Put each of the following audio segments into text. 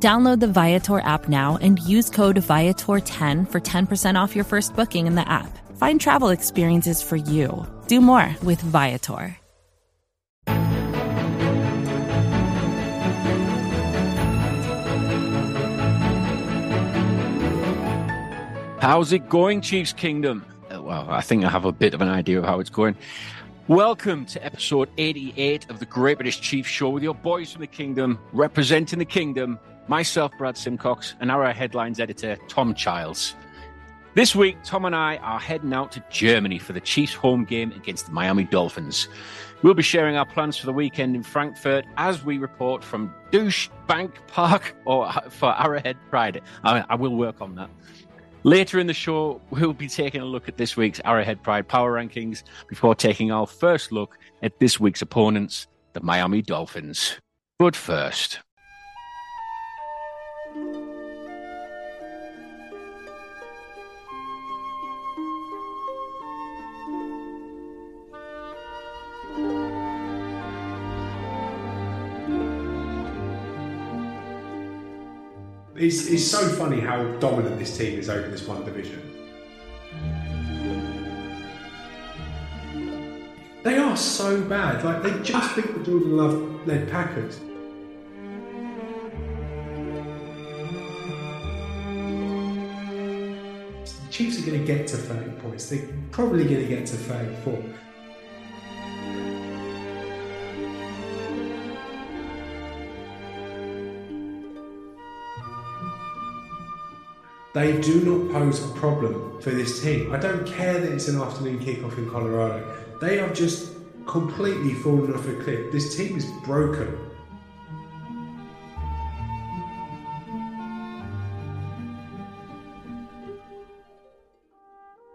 Download the Viator app now and use code Viator10 for 10% off your first booking in the app. Find travel experiences for you. Do more with Viator. How's it going, Chiefs Kingdom? Uh, Well, I think I have a bit of an idea of how it's going. Welcome to episode 88 of the Great British Chiefs Show with your boys from the Kingdom, representing the Kingdom, myself, Brad Simcox, and our headlines editor, Tom Childs. This week, Tom and I are heading out to Germany for the Chiefs home game against the Miami Dolphins. We'll be sharing our plans for the weekend in Frankfurt as we report from Douche Bank Park or uh, for Arrowhead Pride. I, I will work on that. Later in the show, we'll be taking a look at this week's Arrowhead Pride Power Rankings before taking our first look at this week's opponents, the Miami Dolphins. But first, It's, it's so funny how dominant this team is over this one division. They are so bad. Like they just beat the Jordan Love led Packers. The Chiefs are going to get to 30 points. They're probably going to get to 34. They do not pose a problem for this team. I don't care that it's an afternoon kickoff in Colorado. They have just completely fallen off a cliff. This team is broken.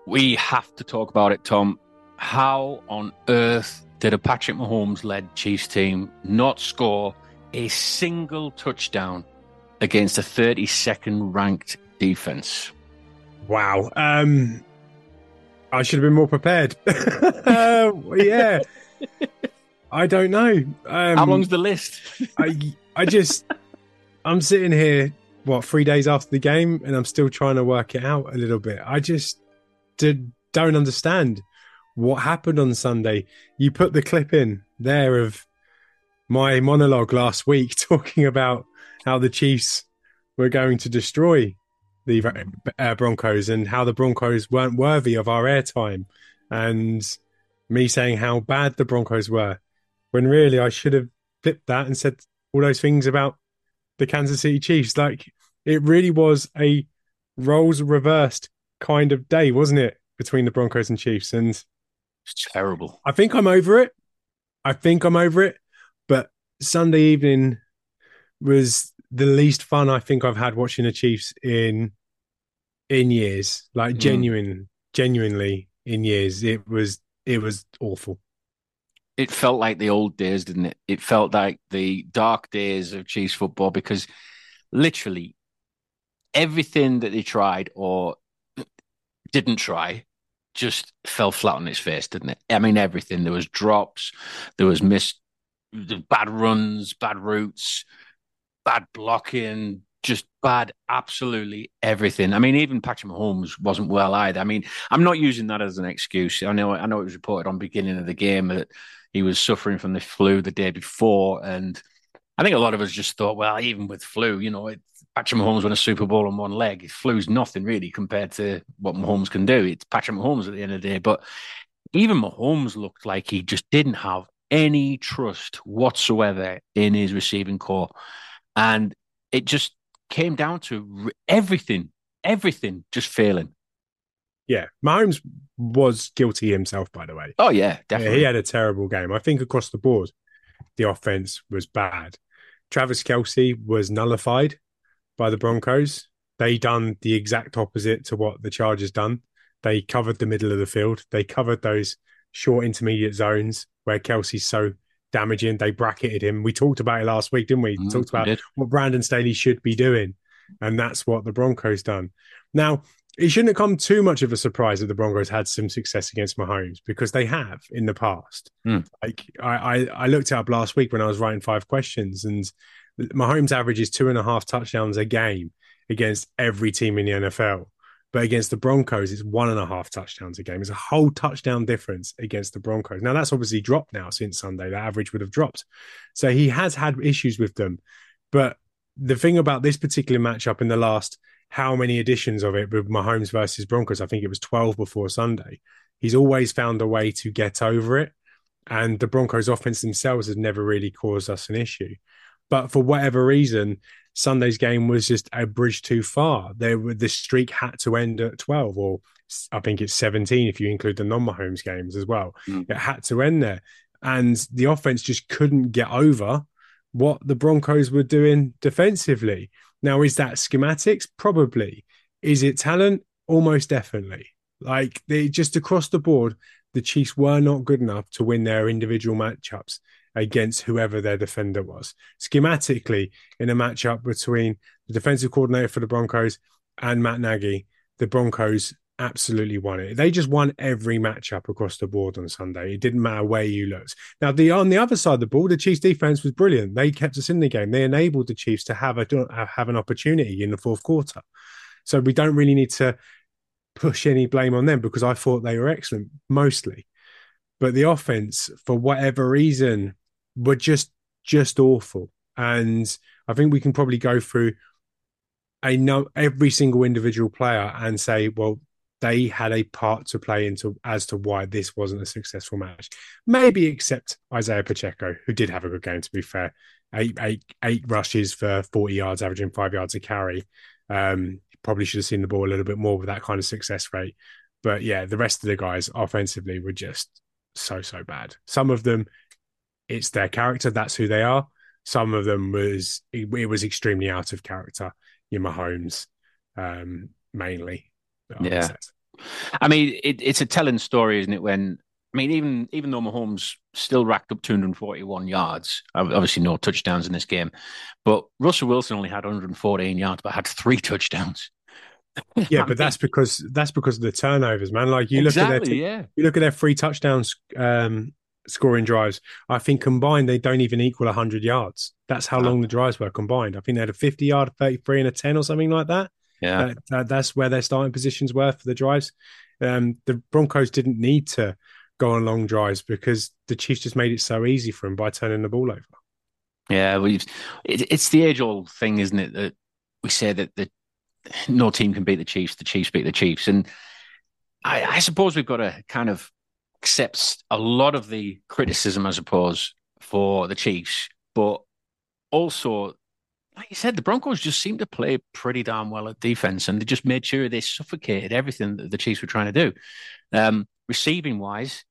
we have to talk about it, Tom. How on earth did a Patrick Mahomes led Chiefs team not score a single touchdown against a 32nd ranked defense? Wow. Um, I should have been more prepared. uh, yeah. I don't know. Um, How long's the list? I, I just, I'm sitting here, what, three days after the game, and I'm still trying to work it out a little bit. I just did, don't understand what happened on Sunday. You put the clip in there of my monologue last week talking about how the Chiefs were going to destroy the uh, Broncos and how the Broncos weren't worthy of our airtime, and me saying how bad the Broncos were, when really I should have flipped that and said all those things about the Kansas City Chiefs. Like it really was a roles reversed kind of day, wasn't it, between the Broncos and Chiefs? And It's terrible. I think I'm over it. I think I'm over it. But Sunday evening was the least fun I think I've had watching the Chiefs in in years. Like Mm. genuine, genuinely in years. It was it was awful. It felt like the old days, didn't it? It felt like the dark days of Chiefs football because literally everything that they tried or didn't try just fell flat on its face, didn't it? I mean, everything. There was drops, there was missed, bad runs, bad routes, bad blocking, just bad, absolutely everything. I mean, even Patrick Mahomes wasn't well either. I mean, I'm not using that as an excuse. I know, I know it was reported on beginning of the game that he was suffering from the flu the day before, and I think a lot of us just thought, well, even with flu, you know, it, Patrick Mahomes won a Super Bowl on one leg. Flu's nothing really compared to what Mahomes can do. It's Patrick Mahomes at the end of the day. But even Mahomes looked like he just didn't have any trust whatsoever in his receiving corps. And it just came down to everything, everything just failing. Yeah. Mahomes was guilty himself, by the way. Oh, yeah, Yeah, definitely. he had a terrible game. I think across the board, the offense was bad. Travis Kelce was nullified by the Broncos. they done the exact opposite to what the Chargers done. They covered the middle of the field. They covered those short intermediate zones where Kelce's so damaging. They bracketed him. We talked about it last week, didn't we? Mm, talked about what Brandon Staley should be doing, and that's what the Broncos done. Now, it shouldn't have come too much of a surprise that the Broncos had some success against Mahomes because they have in the past. Hmm. Like I, I, I looked it up last week when I was writing five questions, and Mahomes averages two and a half touchdowns a game against every team in the NFL. But against the Broncos, it's one and a half touchdowns a game. It's a whole touchdown difference against the Broncos. Now that's obviously dropped now since Sunday. The average would have dropped. So he has had issues with them. But the thing about this particular matchup in the last how many editions of it with Mahomes versus Broncos, I think it was 12 before Sunday. He's always found a way to get over it. And the Broncos offense themselves has never really caused us an issue. But for whatever reason, Sunday's game was just a bridge too far. There, the streak had to end at 12, or I think it's 17 if you include the non Mahomes games as well. Mm. It had to end there. And the offense just couldn't get over what the Broncos were doing defensively. Now, is that schematics? Probably. Is it talent? Almost definitely. Like they just across the board, the Chiefs were not good enough to win their individual matchups against whoever their defender was. Schematically, in a matchup between the defensive coordinator for the Broncos and Matt Nagy, the Broncos absolutely won it. They just won every matchup across the board on Sunday. It didn't matter where you looked. Now, the on the other side of the ball, the Chiefs defense was brilliant. They kept us in the game. They enabled the Chiefs to have a have an opportunity in the fourth quarter. So we don't really need to push any blame on them because I thought they were excellent mostly. But the offense, for whatever reason, were just just awful. And I think we can probably go through a no every single individual player and say, well, they had a part to play into as to why this wasn't a successful match. Maybe except Isaiah Pacheco, who did have a good game. To be fair, eight eight eight rushes for forty yards, averaging five yards a carry. Um, probably should have seen the ball a little bit more with that kind of success rate. But yeah, the rest of the guys offensively were just so so bad. Some of them, it's their character. That's who they are. Some of them was it, it was extremely out of character. Your Mahomes, um, mainly. Yeah. I mean, it, it's a telling story, isn't it? When I mean, even even though Mahomes still racked up 241 yards, obviously no touchdowns in this game, but Russell Wilson only had 114 yards, but had three touchdowns. Yeah, but that's because that's because of the turnovers, man. Like you look at their yeah. you look at their three touchdowns um, scoring drives. I think combined they don't even equal hundred yards. That's how Wow. long the drives were combined. I think they had a fifty yard, thirty three, and a ten or something like that. Yeah, That, that- that's where their starting positions were for the drives. Um, the Broncos didn't need to go on long drives because the Chiefs just made it so easy for them by turning the ball over. yeah. We've it, it's the age old thing, isn't it? That we say that the no team can beat the Chiefs. The Chiefs beat the Chiefs, and I, I suppose we've got to kind of accept a lot of the criticism, I suppose, for the Chiefs, but also, like you said, the Broncos just seemed to play pretty damn well at defense, and they just made sure they suffocated everything that the Chiefs were trying to do. Um, receiving wise,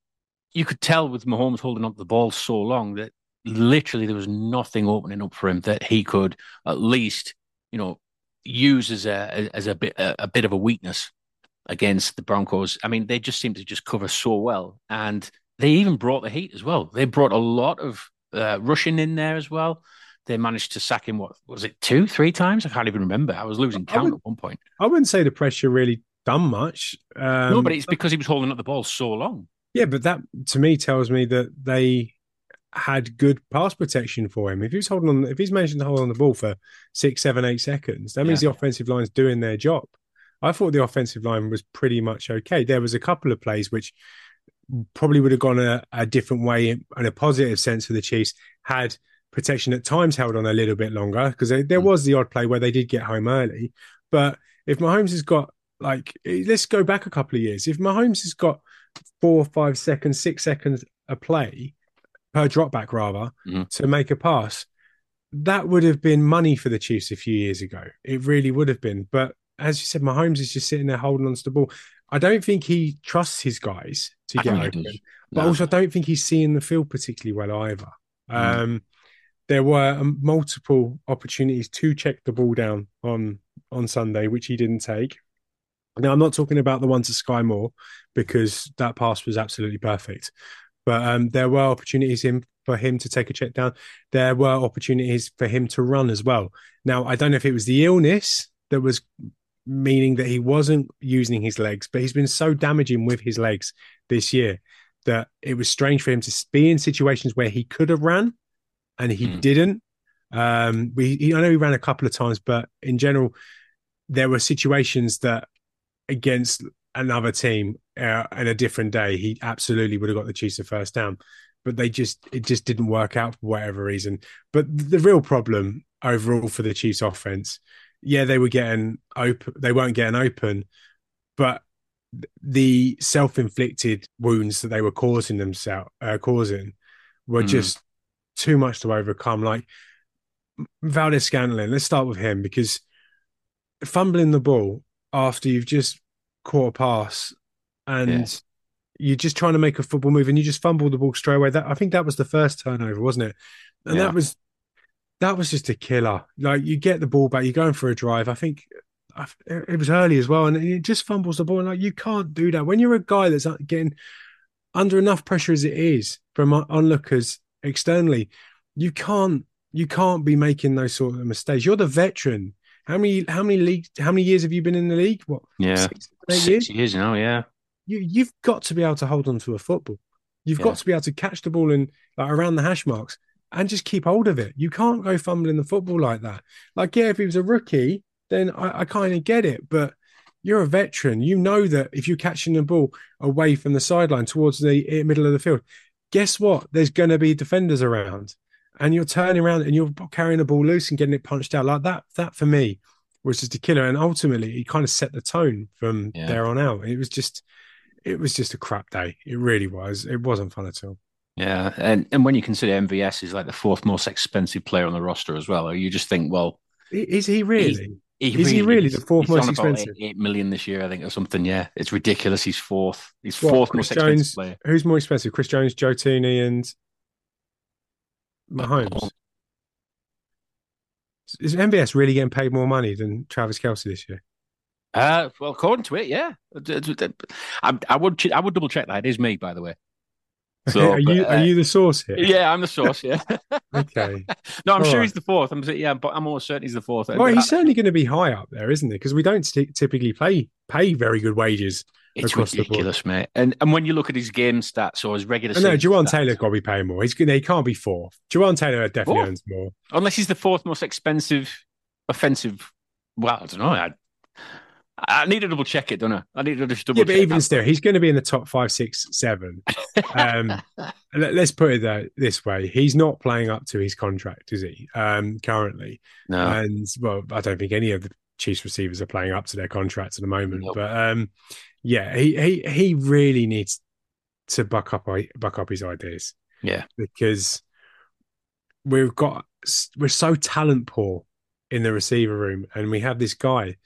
you could tell with Mahomes holding up the ball so long that literally there was nothing opening up for him that he could at least, you know, use as a as a bit a, a bit of a weakness against the Broncos. I mean, they just seem to just cover so well, and they even brought the heat as well. They brought a lot of uh, rushing in there as well. They managed to sack him. What was it? Two, three times? I can't even remember. I was losing count at one point. I wouldn't say the pressure really done much. Um, no, but it's because he was holding up the ball so long. Yeah, but that to me tells me that they had good pass protection for him. If he's holding on, if he's managing to hold on the ball for six, seven, eight seconds, that means the offensive line's doing their job. I thought the offensive line was pretty much okay. There was a couple of plays which probably would have gone a, a different way in, in a positive sense for the Chiefs had protection at times held on a little bit longer because there Mm. was the odd play where they did get home early. But if Mahomes has got like, let's go back a couple of years. If Mahomes has got four, five seconds, six seconds a play per drop back, rather, Mhm. to make a pass, that would have been money for the Chiefs a few years ago. It really would have been. But as you said, Mahomes is just sitting there holding on to the ball. I don't think he trusts his guys to I get open, but No. also I don't think he's seeing the field particularly well either. Mm. Um, there were um, multiple opportunities to check the ball down on on Sunday, which he didn't take. Now, I'm not talking about the one to Skyy Moore because that pass was absolutely perfect. But um, there were opportunities in, for him to take a check down. There were opportunities for him to run as well. Now, I don't know if it was the illness that was meaning that he wasn't using his legs, but he's been so damaging with his legs this year that it was strange for him to be in situations where he could have ran and he mm. didn't. Um, we, he, I know he ran a couple of times, but in general, there were situations that against another team uh, and a different day, he absolutely would have got the Chiefs the first down. But they just it just didn't work out for whatever reason. But the real problem overall for the Chiefs offense, yeah, they were getting open, they weren't getting open, but the self-inflicted wounds that they were causing themselves uh, causing were mm. just too much to overcome. Like Valdes-Scantling, let's start with him because fumbling the ball after you've just caught a pass and you're just trying to make a football move and you just fumble the ball straight away. That I think that was the first turnover, wasn't it? And yeah. that was that was just a killer. Like you get the ball back, you're going for a drive. I think it was early as well, and it just fumbles the ball. And like you can't do that when you're a guy that's uh, getting under enough pressure as it is from onlookers externally. You can't you can't be making those sort of mistakes. You're the veteran. How many how many leagues how many years have you been in the league? What? Yeah, six, six years? years now. Yeah, you you've got to be able to hold on to a football. You've yeah. got to be able to catch the ball in like around the hash marks and just keep hold of it. You can't go fumbling the football like that. Like, yeah, if he was a rookie, then I, I kind of get it. But you're a veteran. You know that if you're catching the ball away from the sideline towards the eh, middle of the field, guess what? There's going to be defenders around, and you're turning around and you're carrying the ball loose and getting it punched out like that. That for me was just a killer, and ultimately, he kind of set the tone from yeah. there on out. It was just, it was just a crap day. It really was. It wasn't fun at all. Yeah, and and when you consider MVS is like the fourth most expensive player on the roster as well, you just think, well, is he really? He is really, he really the fourth most expensive? Eight, eight million this year, I think, or something. Yeah, it's ridiculous. He's fourth. He's what, fourth Chris most Jones, expensive player. Who's more expensive, Chris Jones, Joe Thuney, and Mahomes? Is MVS really getting paid more money than Travis Kelce this year? Uh, well, according to it, yeah. I, I would I would double check that. It is me, by the way. So, are you uh, are you the source here? Yeah, I'm the source. Yeah. okay. No, I'm All sure right. he's the fourth. I'm yeah, but I'm almost certain he's the fourth. Well, he's certainly going to be high up there, isn't he? Because we don't t- typically pay pay very good wages. It's ridiculous, mate. And and when you look at his game stats or his regular, no, Jawaan Taylor got to be paying more. He's he can't be fourth. Jawaan Taylor definitely fourth? earns more, unless he's the fourth most expensive offensive. Well, I don't know. I, I need to double check it, don't I? I need to just double. Yeah, but even still, he's going to be in the top five, six, seven. Um, let, us put it that, this way: he's not playing up to his contract, is he? Um, currently, no. And well, I don't think any of the Chiefs receivers are playing up to their contracts at the moment. Nope. But um, yeah, he he he really needs to buck up buck up his ideas. Yeah, because we've got we're so talent poor in the receiver room, and we have this guy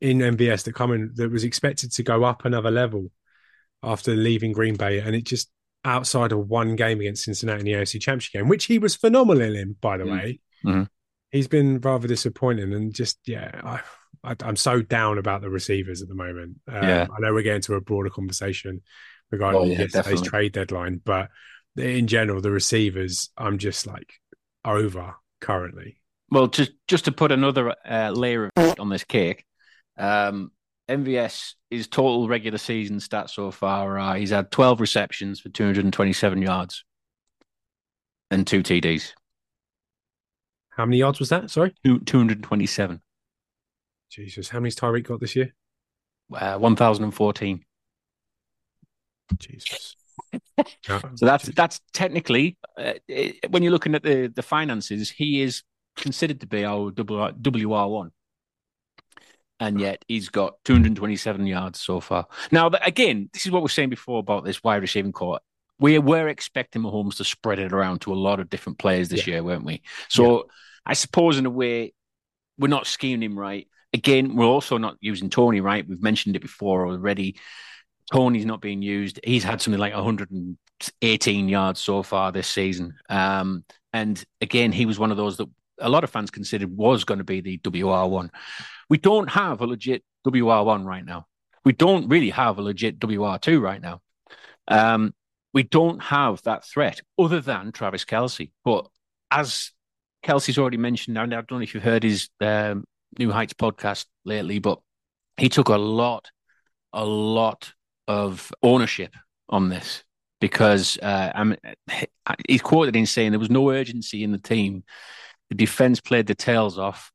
in MVS that coming that was expected to go up another level after leaving Green Bay, and it just outside of one game against Cincinnati in the AFC Championship game, which he was phenomenal in, by the mm. way. Mm-hmm. He's been rather disappointing, and just yeah, I, am so down about the receivers at the moment. Um, yeah, I know we're getting to a broader conversation regarding oh, yeah, yesterday's definitely. trade deadline, but in general, the receivers, I'm just like over currently. Well, just just to put another uh, layer on this cake, um, MVS, his total regular season stats so far are he's had 12 receptions for 227 yards and two TDs. How many yards was that? Sorry? Two, 227. Jesus. How many's Tyreek got this year? Uh, 1,014. Jesus. so that's that's technically uh, it, when you're looking at the the finances, he is considered to be our WR one and yet he's got 227 yards so far. Now, again, this is what we are saying before about this wide receiving corps. We were expecting Mahomes to spread it around to a lot of different players this yeah. year, weren't we? So yeah. I suppose in a way, we're not scheming him right. Again, we're also not using Toney right. We've mentioned it before already. Toney's not being used. He's had something like 118 yards so far this season. Um, and again, he was one of those that a lot of fans considered was going to be the WR1. We don't have a legit WR1 right now. We don't really have a legit WR2 right now. Um, we don't have that threat other than Travis Kelce. But as Kelce's already mentioned, and I don't know if you've heard his um, New Heights podcast lately, but he took a lot, a lot of ownership on this because uh, he's quoted in saying there was no urgency in the team. The defense played the tails off.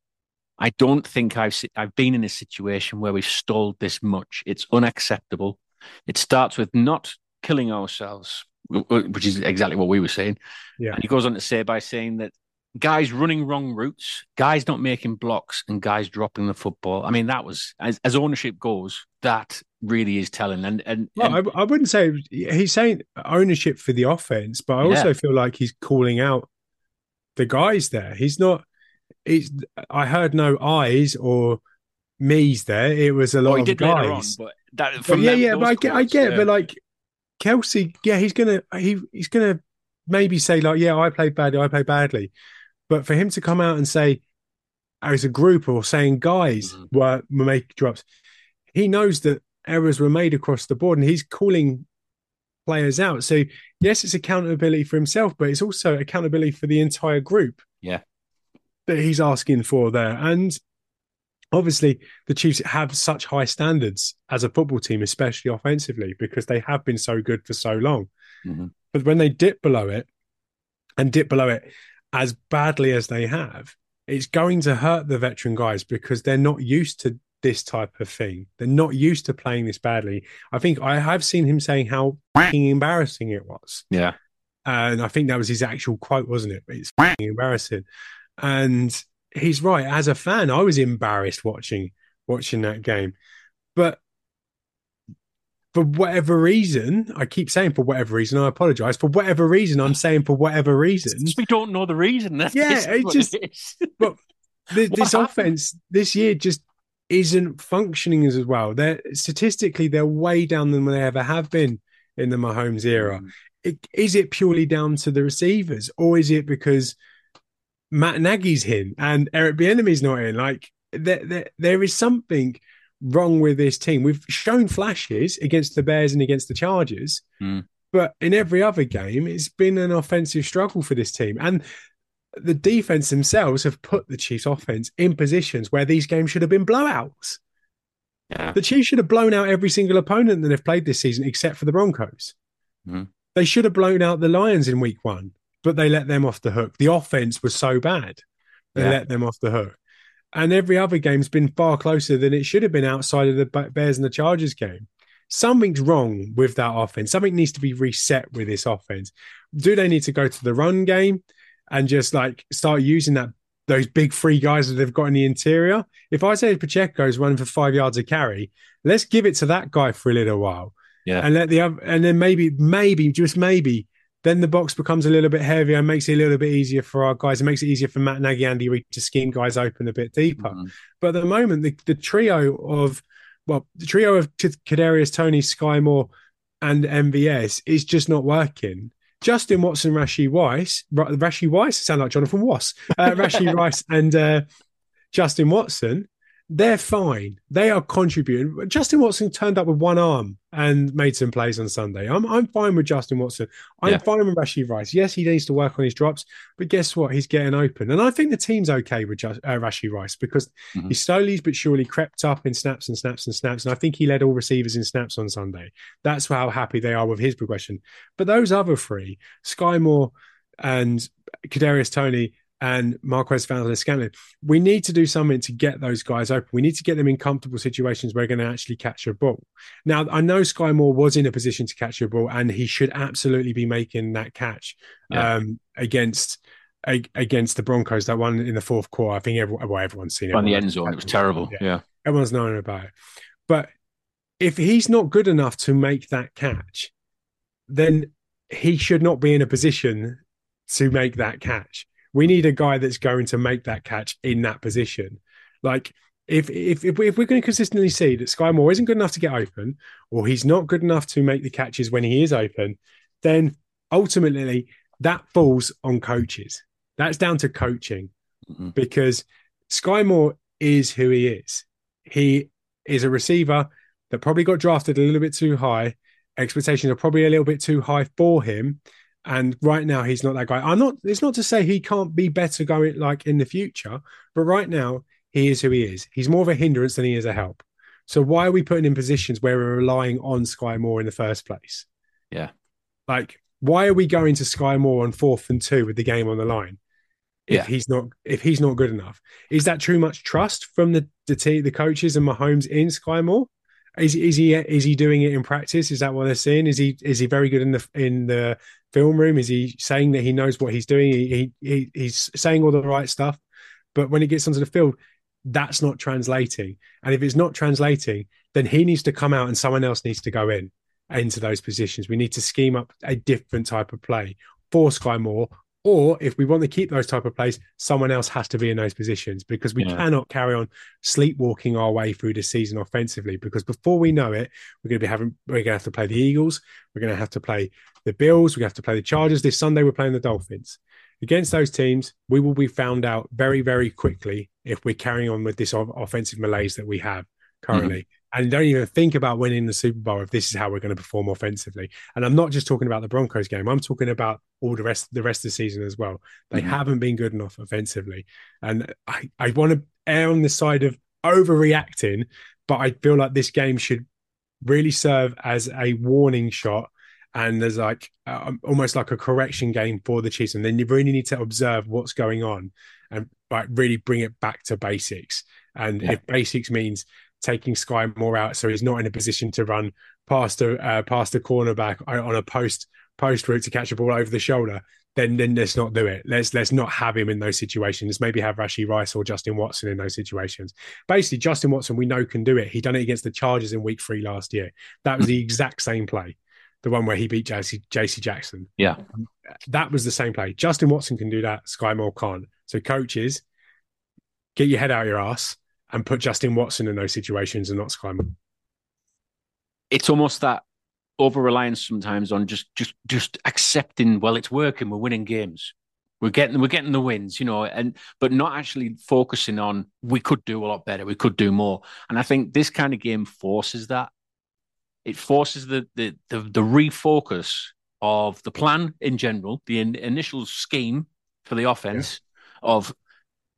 I don't think I've I've been in a situation where we've stalled this much. It's unacceptable. It starts with not killing ourselves, which is exactly what we were saying. Yeah. And he goes on to say by saying that guys running wrong routes, guys not making blocks, and guys dropping the football. I mean, that was as, as ownership goes, that really is telling. And and, well, and I, I, wouldn't say he's saying ownership for the offense, but I also yeah. feel like he's calling out the guys there. He's not. He's. I heard no eyes or me's there. It was a lot well, of guys. On, but that, but yeah, yeah, but I get, I get, yeah. but like Kelce, yeah, he's gonna he he's gonna maybe say like, yeah, I played badly, I played badly, but for him to come out and say as a group or saying guys mm-hmm. were, were making drops, he knows that errors were made across the board, and he's calling players out. So yes, it's accountability for himself, but it's also accountability for the entire group. Yeah, that he's asking for there, and obviously the Chiefs have such high standards as a football team, especially offensively, because they have been so good for so long. Mm-hmm. But when they dip below it and dip below it as badly as they have, it's going to hurt the veteran guys because they're not used to this type of thing. They're not used to playing this badly. I think I have seen him saying how embarrassing it was. Yeah. And I think that was his actual quote, wasn't it? It's embarrassing. And he's right. As a fan, I was embarrassed watching watching that game, but for whatever reason, I keep saying for whatever reason, I apologize. For whatever reason, I'm saying for whatever reason. We don't know the reason. That's yeah, it just. It but the, this offense this year just isn't functioning as well. They're statistically they're way down than they ever have been in the Mahomes era. Mm. It, is it purely down to the receivers, or is it because Matt Nagy's in and Eric Bieniemy's not in. Like there, there, there is something wrong with this team. We've shown flashes against the Bears and against the Chargers, mm. but in every other game, it's been an offensive struggle for this team. And the defense themselves have put the Chiefs' offense in positions where these games should have been blowouts. Yeah. The Chiefs should have blown out every single opponent that they've played this season, except for the Broncos. Mm. They should have blown out the Lions in week one but they let them off the hook. The offense was so bad, they yeah. let them off the hook. And every other game's been far closer than it should have been outside of the Bears and the Chargers game. Something's wrong with that offense. Something needs to be reset with this offense. Do they need to go to the run game and just like start using that those big free guys that they've got in the interior? If Isaiah Pacheco is running for five yards of carry, let's give it to that guy for a little while. Yeah. And let the other, and then maybe, maybe, just maybe then the box becomes a little bit heavier and makes it a little bit easier for our guys. It makes it easier for Matt Nagy, Andy Reid to scheme guys open a bit deeper. Mm-hmm. But at the moment, the, the trio of well, the trio of Kadarius Toney, Skymore, and MVS is just not working. Justin Watson, Rashee Weiss, Rashee Weiss? Sound like Jonathan Wass, uh, Rashee Rice, and uh, Justin Watson they're fine. They are contributing. Justin Watson turned up with one arm and made some plays on Sunday. I'm I'm fine with Justin Watson. I'm yeah. fine with Rashee Rice. Yes, he needs to work on his drops, but guess what? He's getting open, and I think the team's okay with Just, uh, Rashee Rice because mm-hmm. he slowly but surely crept up in snaps and snaps and snaps, and I think he led all receivers in snaps on Sunday. That's how happy they are with his progression. But those other three, Skyy Moore and Kadarius Toney and Marquez Valdes-Scantling. We need to do something to get those guys open. We need to get them in comfortable situations where they're going to actually catch a ball. Now, I know Skyy Moore was in a position to catch a ball, and he should absolutely be making that catch yeah. um, against against the Broncos. That one in the fourth quarter. I think everyone, well, everyone's seen it. On the end zone, it was terrible. Yeah. yeah, everyone's knowing about it. But if he's not good enough to make that catch, then he should not be in a position to make that catch. We need a guy that's going to make that catch in that position. Like if if if, we, if we're going to consistently see that Skyy Moore isn't good enough to get open, or he's not good enough to make the catches when he is open, then ultimately that falls on coaches. That's down to coaching. Mhm. because Skyy Moore is who he is. He is a receiver that probably got drafted a little bit too high. Expectations are probably a little bit too high for him. And right now he's not that guy. I'm not it's not to say he can't be better going like in the future, but right now he is who he is. He's more of a hindrance than he is a help. So why are we putting in positions where we're relying on Skyy Moore in the first place? Yeah. Like, why are we going to Skyy Moore on fourth and two with the game on the line? If Yeah. he's not if he's not good enough. Is that too much trust from the the team, the coaches and Mahomes in Skyy Moore? Is is he is he doing it in practice? Is that what they're seeing? Is he is he very good in the in the film room? Is he saying that he knows what he's doing? He, he, he he's saying all the right stuff, but when he gets onto the field, that's not translating. And if it's not translating, then he needs to come out and someone else needs to go in into those positions. We need to scheme up a different type of play for Skyy Moore. Or if we want to keep those type of plays, someone else has to be in those positions because we Yeah. cannot carry on sleepwalking our way through the season offensively. Because before we know it, we're going to be having we're going to have to play the Eagles, we're going to have to play the Bills, we have to play the Chargers. This Sunday we're playing the Dolphins. Against those teams, we will be found out very, very quickly if we're carrying on with this offensive malaise that we have currently. Mm-hmm. And don't even think about winning the Super Bowl if this is how we're going to perform offensively. And I'm not just talking about the Broncos game. I'm talking about all the rest the rest of the season as well. They Mhm. haven't been good enough offensively. And I, I want to err on the side of overreacting, but I feel like this game should really serve as a warning shot and there's like uh, almost like a correction game for the Chiefs. And then you really need to observe what's going on and like really bring it back to basics. And Yeah. if basics means taking Skyy Moore out, so he's not in a position to run past a uh, past a cornerback on a post post route to catch a ball over the shoulder, then then let's not do it. Let's let's not have him in those situations. Maybe have Rashee Rice or Justin Watson in those situations. Basically, Justin Watson we know can do it. He done it against the Chargers in Week Three last year. That was the exact same play, the one where he beat JC, JC Jackson. Yeah. That was the same play. Justin Watson can do that. Skyy Moore can't. So coaches, get your head out your ass and put Justin Watson in those situations and not Skyy Moore. It's almost that over reliance sometimes on just just just accepting. Well, it's working. We're winning games. We're getting we're getting the wins, you know, and but not actually focusing on we could do a lot better. We could do more. And I think this kind of game forces that. It forces the the the, the refocus of the plan in general, the in, initial scheme for the offense of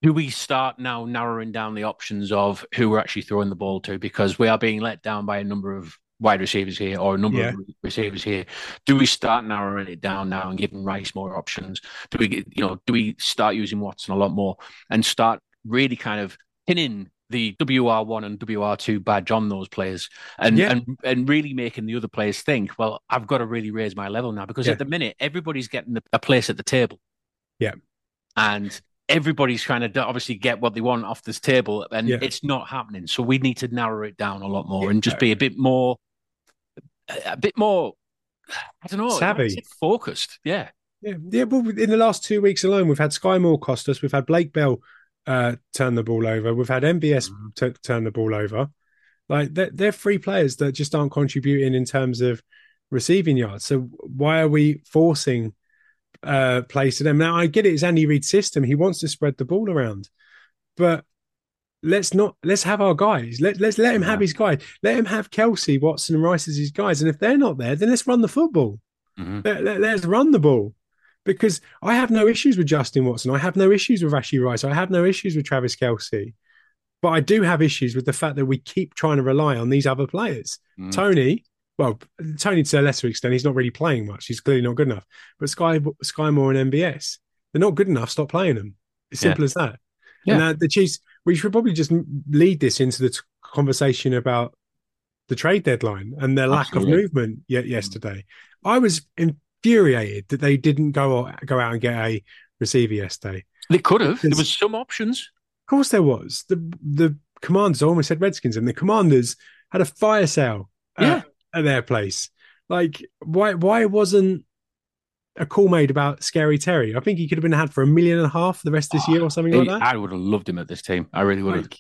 do we start now narrowing down the options of who we're actually throwing the ball to because we are being let down by a number of wide receivers here or a number Yeah. of receivers here. Do we start narrowing it down now and giving Rice more options? Do we, get- you know, do we start using Watson a lot more and start really kind of pinning the WR1 and WR2 badge on those players and Yeah. and and really making the other players think, well, I've got to really raise my level now because Yeah. at the minute everybody's getting a place at the table. Yeah. And everybody's trying to obviously get what they want off this table and Yeah. it's not happening. So we need to narrow it down a lot more and just be a bit more a bit more I don't know, Savvy. focused. Yeah. Yeah, yeah. Well, in the last two weeks alone, we've had Skyy Moore cost us. We've had Blake Bell uh, turn the ball over. We've had MVS Mhm. t- turn the ball over. Like they're, they're free players that just aren't contributing in terms of receiving yards. So why are we forcing uh, plays to them? Now I get it. It's Andy Reid's system. He wants to spread the ball around, but let's not. Let's have our guys. Let let's let him have his guys. Let him have Kelce, Watson, and Rice as his guys. And if they're not there, then let's run the football. Mhm. Let, let, us run the ball because I have no issues with Justin Watson. I have no issues with Rashee Rice. I have no issues with Travis Kelce. But I do have issues with the fact that we keep trying to rely on these other players. Mhm. Toney, well, Toney to a lesser extent, he's not really playing much. He's clearly not good enough. But Skyy, Skyy Moore and MVS, they're not good enough. Stop playing them. It's Yeah. simple as that. Yeah. And uh, the Chiefs, we should probably just lead this into the t- conversation about the trade deadline and their lack Absolutely. of movement yet yesterday. I was infuriated that they didn't go go out and get a receiver yesterday. They could have. There was some options. Of course, there was the the commanders. I almost said Redskins, and the commanders had a fire sale uh, Yeah. At their place. Like, why why wasn't a call made about Scary Terry? I think he could have been had for a million and a half the rest of this year or something like that. I would have loved him at this team. I really would have. Like,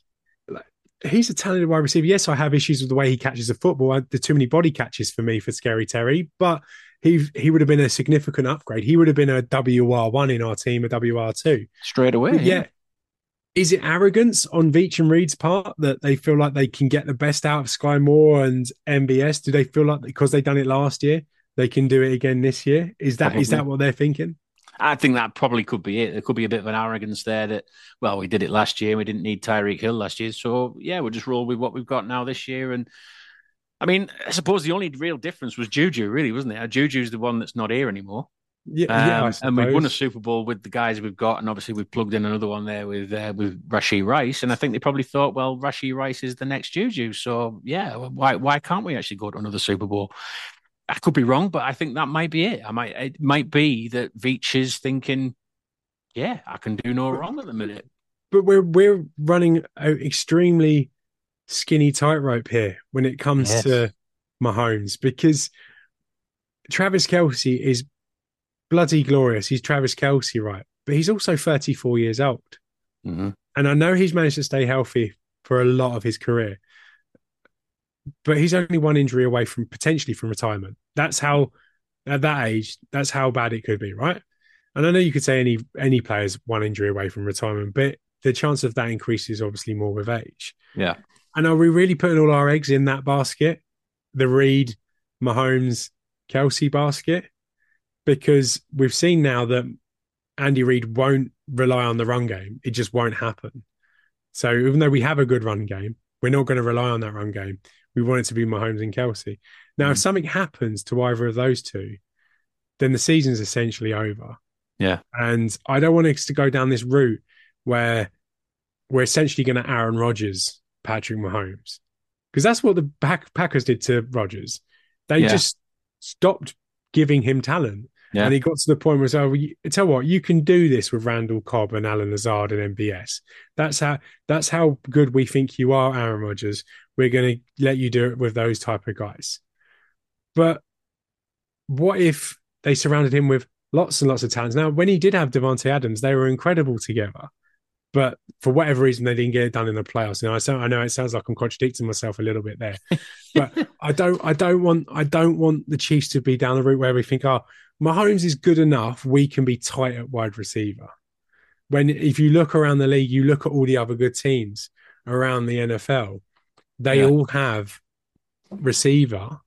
like, he's a talented wide receiver. Yes, I have issues with the way he catches the football. There's too many body catches for me for Scary Terry, but he he would have been a significant upgrade. He would have been a WR one in our team, a WR two. Straight away. Yeah. Is it arrogance on Veach and Reid's part that they feel like they can get the best out of Skyy Moore and MVS? Do they feel like because they done it last year, they can do it again this year? Is that is that what they're thinking? I think that probably could be it. There could be a bit of an arrogance there that, well, we did it last year. We didn't need Tyreek Hill last year. So, yeah, we'll just roll with what we've got now this year. And I mean, I suppose the only real difference was Juju, really, wasn't it? Juju's the one that's not here anymore. Yeah, um, yeah and we've won a Super Bowl with the guys we've got, and obviously we've plugged in another one there with uh, with Rashee Rice, and I think they probably thought, well, Rashee Rice is the next Juju, so yeah, why why can't we actually go to another Super Bowl? I could be wrong, but I think that might be it. I might it might be that Veach is thinking, yeah, I can do no wrong at the minute. But we're we're running an extremely skinny tightrope here when it comes yes. to Mahomes because Travis Kelce is bloody glorious. He's Travis Kelce, right? But he's also 34 years old. Mm-hmm. And I know he's managed to stay healthy for a lot of his career, but he's only one injury away from potentially from retirement. That's how, at that age, that's how bad it could be, right? And I know you could say any any player's one injury away from retirement, but the chance of that increases obviously more with age. Yeah. And are we really putting all our eggs in that basket? The Reid, Mahomes, Kelce basket? Because we've seen now that Andy Reid won't rely on the run game. It just won't happen. So even though we have a good run game, we're not going to rely on that run game. We want it to be Mahomes and Kelce. Now, mm. if something happens to either of those two, then the season's essentially over. Yeah. And I don't want us to go down this route where we're essentially going to Aaron Rodgers, Patrick Mahomes. Because that's what the Packers did to Rodgers. They yeah. just stopped giving him talent. Yeah. And he got to the point where he oh, well, tell what, you can do this with Randall Cobb and Allen Lazard and MVS. That's how that's how good we think you are, Aaron Rodgers. We're going to let you do it with those type of guys. But what if they surrounded him with lots and lots of talents? Now, when he did have Davante Adams, they were incredible together. But for whatever reason, they didn't get it done in the playoffs. And I, sound, I know it sounds like I'm contradicting myself a little bit there, but I don't, I don't want, I don't want the Chiefs to be down the route where we think, oh, Mahomes is good enough. We can be tight at wide receiver. When if you look around the league, you look at all the other good teams around the NFL, they yeah. all have receiver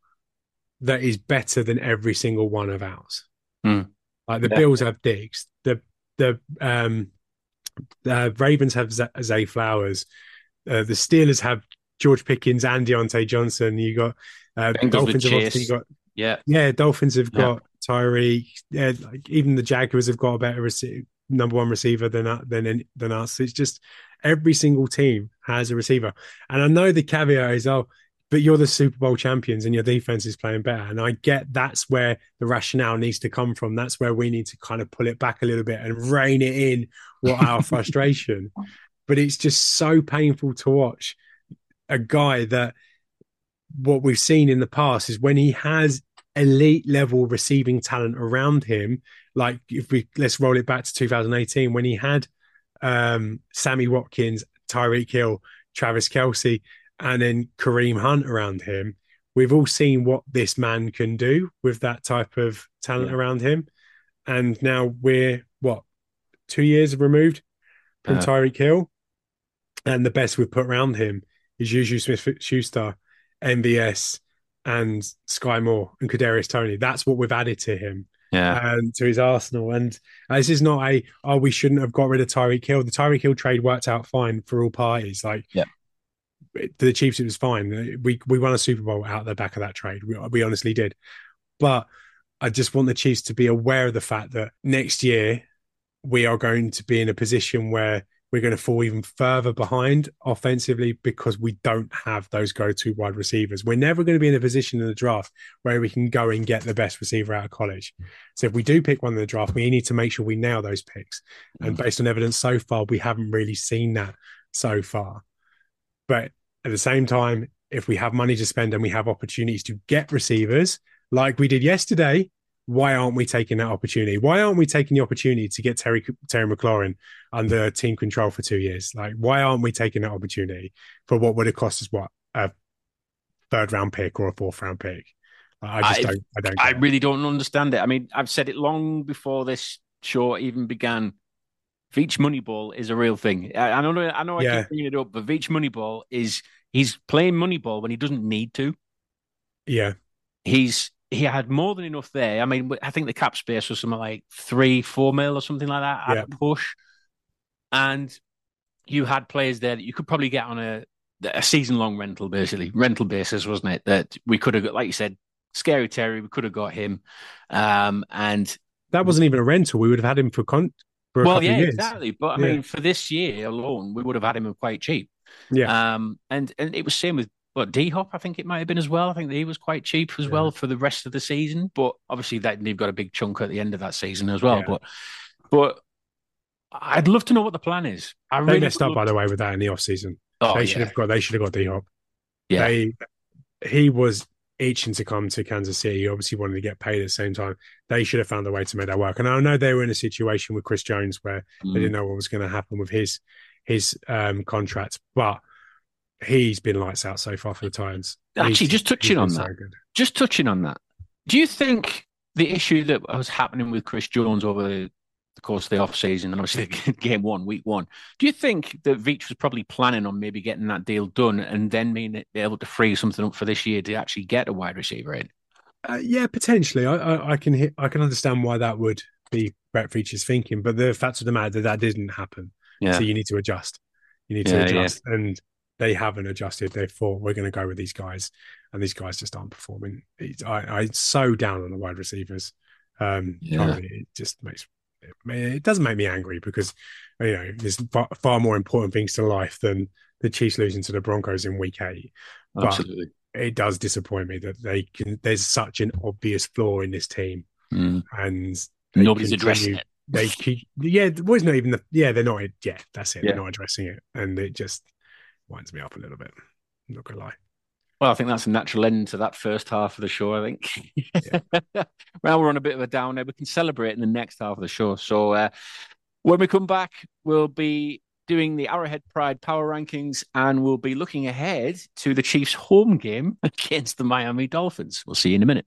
that is better than every single one of ours. Mm. Like the yeah. Bills have Diggs, the the um the Ravens have Zay Flowers, uh, the Steelers have George Pickens and Diontae Johnson. You got uh, Dolphins have obviously got yeah yeah Dolphins have yeah. got Tyreek. Yeah, like even the Jaguars have got a better rece- number one receiver than uh, than than us. It's just every single team has a receiver, and I know the caveat is oh, but you're the Super Bowl champions and your defense is playing better. And I get that's where the rationale needs to come from. That's where we need to kind of pull it back a little bit and rein it in what our frustration. But it's just so painful to watch a guy that what we've seen in the past is when he has elite level receiving talent around him. Like if we let's roll it back to 2018 when he had um, Sammy Watkins, Tyreek Hill, Travis Kelce, and then Kareem Hunt around him. We've all seen what this man can do with that type of talent yeah. around him. And now we're what two years removed from uh, Tyreek Hill, and the best we've put around him is Juju Smith Schuster, MVS, and Skyy Moore and Kadarius Toney. That's what we've added to him. Yeah. And to his Arsenal. And uh, this is not a oh, we shouldn't have got rid of Tyreek Hill. The Tyreek Hill trade worked out fine for all parties. Like yeah. The Chiefs, it was fine. Uh, we we won a Super Bowl out the back of that trade. We, we honestly did. But I just want the Chiefs to be aware of the fact that next year we are going to be in a position where we're going to fall even further behind offensively because we don't have those go-to wide receivers. We're never going to be in a position in the draft where we can go and get the best receiver out of college. So if we do pick one in the draft, we need to make sure we nail those picks. And mm. based on evidence so far, we haven't really seen that so far. But at the same time, if we have money to spend and we have opportunities to get receivers like we did yesterday, why aren't we taking that opportunity? Why aren't we taking the opportunity to get Terry Terry McLaurin under team control for two years? Like, why aren't we taking that opportunity for what would have cost us what a third round pick or a fourth round pick? I just I, don't. I don't. I really don't understand it. I mean, I've said it long before this show even began. Veach Moneyball is a real thing. I, I know, I know, I Yeah. keep bringing it up, but Veach Moneyball is he's playing Moneyball when he doesn't need to. Yeah, He's he had more than enough there. I mean, I think the cap space was something like three, four mil or something like that at Yeah. a push, and you had players there that you could probably get on a a season long rental, basically rental basis, wasn't it? That we could have got, like you said, Scary Terry. We could have got him, um, and that wasn't even a rental. We would have had him for con for a well, couple yeah, of years. exactly. But I Yeah. mean, for this year alone, we would have had him quite cheap. Yeah, Um, and and it was same with what D Hop. I think it might have been as well. I think he was quite cheap as Yeah. well for the rest of the season. But obviously, that they've got a big chunk at the end of that season as well. Yeah. But but I'd love to know what the plan is. I they really messed up by the way with that in the off season. Oh, they should yeah. have got. They should have got D Hop. Yeah. They, he was itching to come to Kansas City. He obviously wanted to get paid at the same time. They should have found a way to make that work. And I know they were in a situation with Chris Jones where they Mm. didn't know what was going to happen with his his um, contract, but he's been lights out so far for the Titans. Actually, He's- just touching on so that. good. Just touching on that. Do you think the issue that was happening with Chris Jones over the, course of the off season and obviously game one, week one, do you think that Veach was probably planning on maybe getting that deal done and then being able to free something up for this year to actually get a wide receiver in? Uh, yeah, potentially. I, I, I can hit, I can understand why that would be Brett Veach's thinking, but the fact of the matter that that didn't happen. Yeah. So you need to adjust. You need to Yeah, adjust, and they haven't adjusted. They thought we're going to go with these guys, and these guys just aren't performing. It's, I, I'm so down on the wide receivers. Um, Yeah. it just makes it, it doesn't make me angry because you know there's far, far more important things to life than the Chiefs losing to the Broncos in Week Eight. But Absolutely. it does disappoint me that they can. There's such an obvious flaw in this team, Mm. and Nobody's addressing it. They keep, yeah, well, it's not even the, yeah, they're not, yeah, that's it. Yeah. They're not addressing it, and it just winds me up a little bit. I'm not gonna lie. Well, I think that's a natural end to that first half of the show. I think. well, we're on a bit of a downer. We can celebrate in the next half of the show. So uh, when we come back, we'll be doing the Arrowhead Pride Power Rankings, and we'll be looking ahead to the Chiefs' home game against the Miami Dolphins. We'll see you in a minute.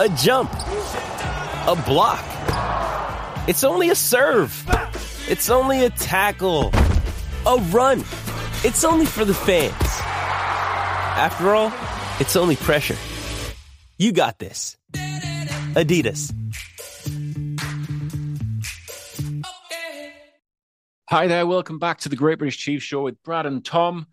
a jump, a block. It's only a serve. It's only a tackle, a run. It's only for the fans. After all, it's only pressure. You got this. Adidas. Hi there, welcome back to the Great British Chiefs Show with Brad and Tom.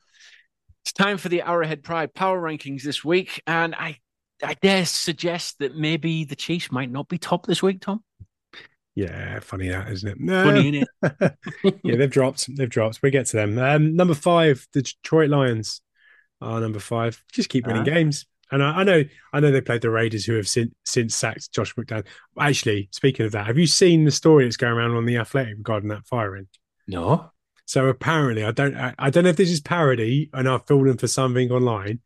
It's time for the Arrowhead Pride Power Rankings this week, and I, I dare suggest that maybe the Chiefs might not be top this week, Tom. Yeah, funny that, isn't it? No. Funny, innit? yeah, they've dropped. They've dropped. We get to them. Um, number five, the Detroit Lions are number five. Just keep winning Uh-huh. games. And I, I know, I know they played the Raiders, who have since since sacked Josh McDaniel. Actually, speaking of that, have you seen the story that's going around on the Athletic regarding that firing? No. So apparently, I don't, I, I don't know if this is parody, and I've fallen for something online,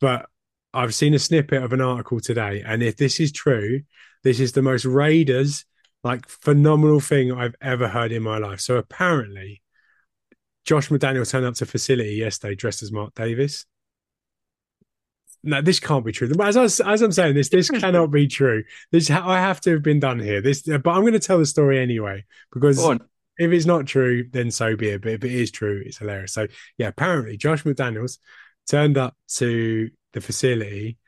but I've seen a snippet of an article today, and if this is true, this is the most Raiders like phenomenal thing I've ever heard in my life. So apparently, Josh McDaniel turned up to facility yesterday dressed as Mark Davis. No, this can't be true. As, I, as I'm saying this, this cannot be true. This I have to have been done here. This, but I'm going to tell the story anyway because if it's not true, then so be it. But if it is true, it's hilarious. So yeah, apparently Josh McDaniels turned up to the facility